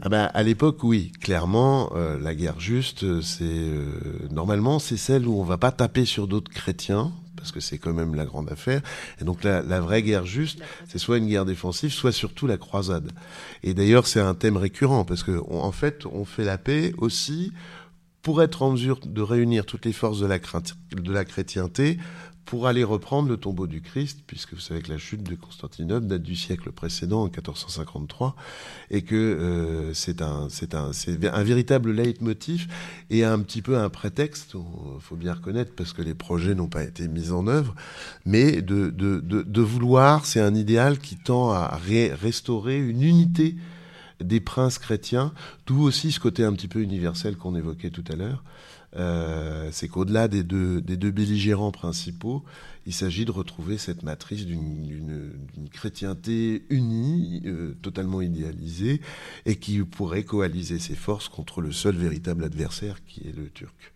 Ah ben, à l'époque, oui, clairement, euh, la guerre juste, c'est euh, normalement c'est celle où on va pas taper sur d'autres chrétiens parce que c'est quand même la grande affaire. Et donc la, la vraie guerre juste, c'est soit une guerre défensive, soit surtout la croisade. Et d'ailleurs, c'est un thème récurrent parce que on, en fait, on fait la paix aussi pour être en mesure de réunir toutes les forces de la, de la chrétienté pour aller reprendre le tombeau du Christ, puisque vous savez que la chute de Constantinople date du siècle précédent, en 1453, et que euh, c'est un, c'est un, c'est un véritable leitmotiv et un petit peu un prétexte, faut bien reconnaître, parce que les projets n'ont pas été mis en œuvre, mais de, de, de, de vouloir, c'est un idéal qui tend à restaurer une unité des princes chrétiens, d'où aussi ce côté un petit peu universel qu'on évoquait tout à l'heure. Euh, c'est qu'au-delà des deux, des deux belligérants principaux, il s'agit de retrouver cette matrice d'une chrétienté unie, euh, totalement idéalisée, et qui pourrait coaliser ses forces contre le seul véritable adversaire qui est le Turc,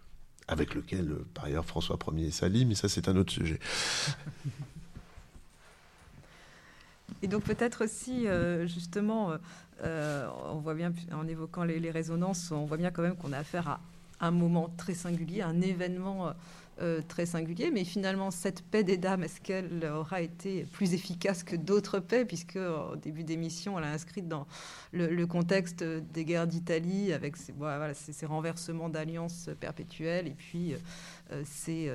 avec lequel, euh, par ailleurs, François Ier s'allie, mais ça c'est un autre sujet. [LAUGHS] Et donc peut-être aussi, justement, on voit bien, en évoquant les, les, résonances, on voit bien quand même qu'on a affaire à un moment très singulier, un événement euh, très singulier. Mais finalement, cette paix des dames, est-ce qu'elle aura été plus efficace que d'autres paix Puisque au début d'émission, elle a inscrit dans le, contexte des guerres d'Italie, avec ces, ces, renversements d'alliances perpétuelles, et puis euh, ces,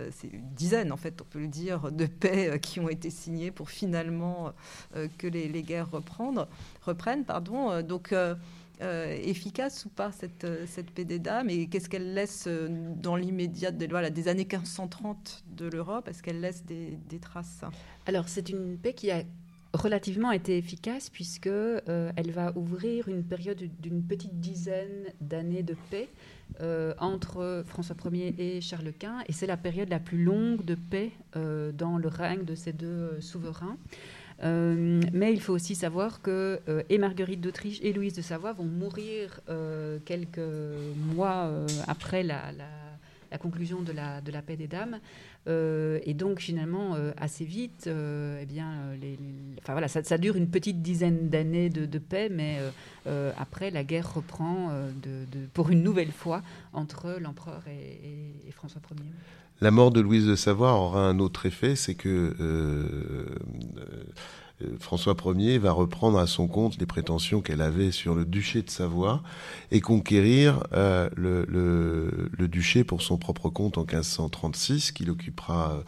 dizaines, en fait, on peut le dire, de paix euh, qui ont été signées pour finalement que les, les, guerres reprennent. Pardon. Donc, euh, efficace ou pas cette, euh, cette des dames et qu'est-ce qu'elle laisse euh, dans l'immédiat des, voilà, des années 1530 de l'Europe? Est-ce qu'elle laisse des, traces? Alors c'est une paix qui a relativement été efficace puisque elle va ouvrir une période d'une petite dizaine d'années de paix entre François Ier et Charles Quint et c'est la période la plus longue de paix dans le règne de ces deux souverains. Euh, mais il faut aussi savoir que euh, et Marguerite d'Autriche et Louise de Savoie vont mourir euh, quelques mois après la, conclusion de la, paix des dames. et donc finalement, assez vite, eh bien, enfin, voilà, ça, dure une petite dizaine d'années de, paix, mais après, la guerre reprend pour une nouvelle fois entre l'empereur et François Ier. La mort de Louise de Savoie aura un autre effet, c'est que euh, euh, François Ier va reprendre à son compte les prétentions qu'elle avait sur le duché de Savoie et conquérir euh, le, duché pour son propre compte en 1536, qu'il occupera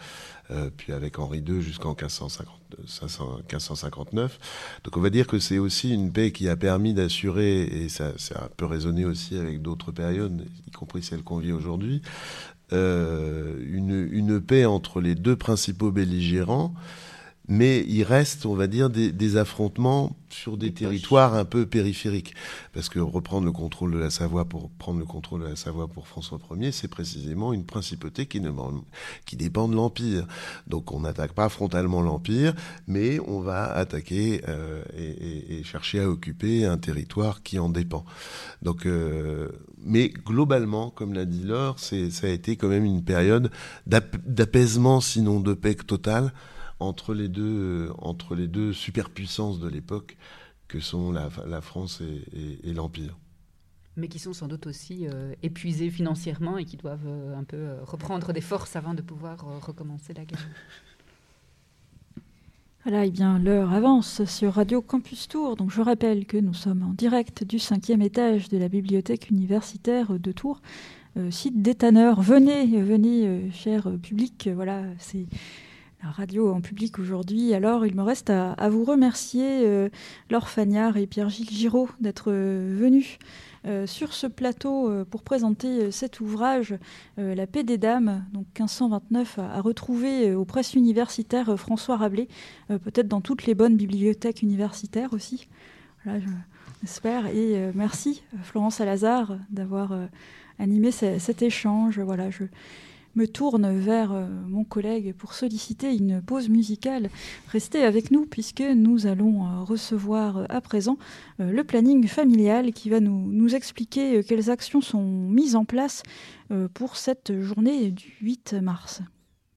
puis avec Henri II jusqu'en 1559. Donc on va dire que c'est aussi une paix qui a permis d'assurer, et ça, ça peut résonner aussi avec d'autres périodes, y compris celle qu'on vit aujourd'hui, euh, une, une, paix entre les deux principaux belligérants mais il reste, on va dire, des, affrontements sur des, territoires un peu périphériques. Parce que reprendre le contrôle de la Savoie pour prendre le contrôle de la Savoie pour François Ier, c'est précisément une principauté qui, ne, qui dépend de l'Empire. Donc on n'attaque pas frontalement l'Empire, mais on va attaquer euh, et, chercher à occuper un territoire qui en dépend. Donc, euh, mais globalement, comme l'a dit Laure, ça a été quand même une période d'apaisement, sinon de paix totale entre les deux, entre les deux superpuissances de l'époque que sont la, France et, l'Empire. Mais qui sont sans doute aussi euh, épuisés financièrement et qui doivent euh, un peu euh, reprendre des forces avant de pouvoir recommencer la guerre. [LAUGHS] Voilà, et eh bien l'heure avance sur Radio Campus Tour. Donc je rappelle que nous sommes en direct du cinquième étage de la bibliothèque universitaire de Tours, site d'étanneur. Venez, venez, cher public. Voilà, c'est radio en public aujourd'hui. Alors, il me reste à, vous remercier, euh, Laure Fagnard et Pierre-Gilles Giraud, d'être euh, venus euh, sur ce plateau pour présenter cet ouvrage, La paix des dames, donc 1529, à, retrouver aux presses universitaires François Rabelais, peut-être dans toutes les bonnes bibliothèques universitaires aussi. Voilà, j'espère. Et merci, Florence Salazar, d'avoir animé cet échange. Voilà, me tourne vers euh, mon collègue pour solliciter une pause musicale. Restez avec nous puisque nous allons euh, recevoir euh, à présent le planning familial qui va nous, nous expliquer quelles actions sont mises en place pour cette journée du 8 mars.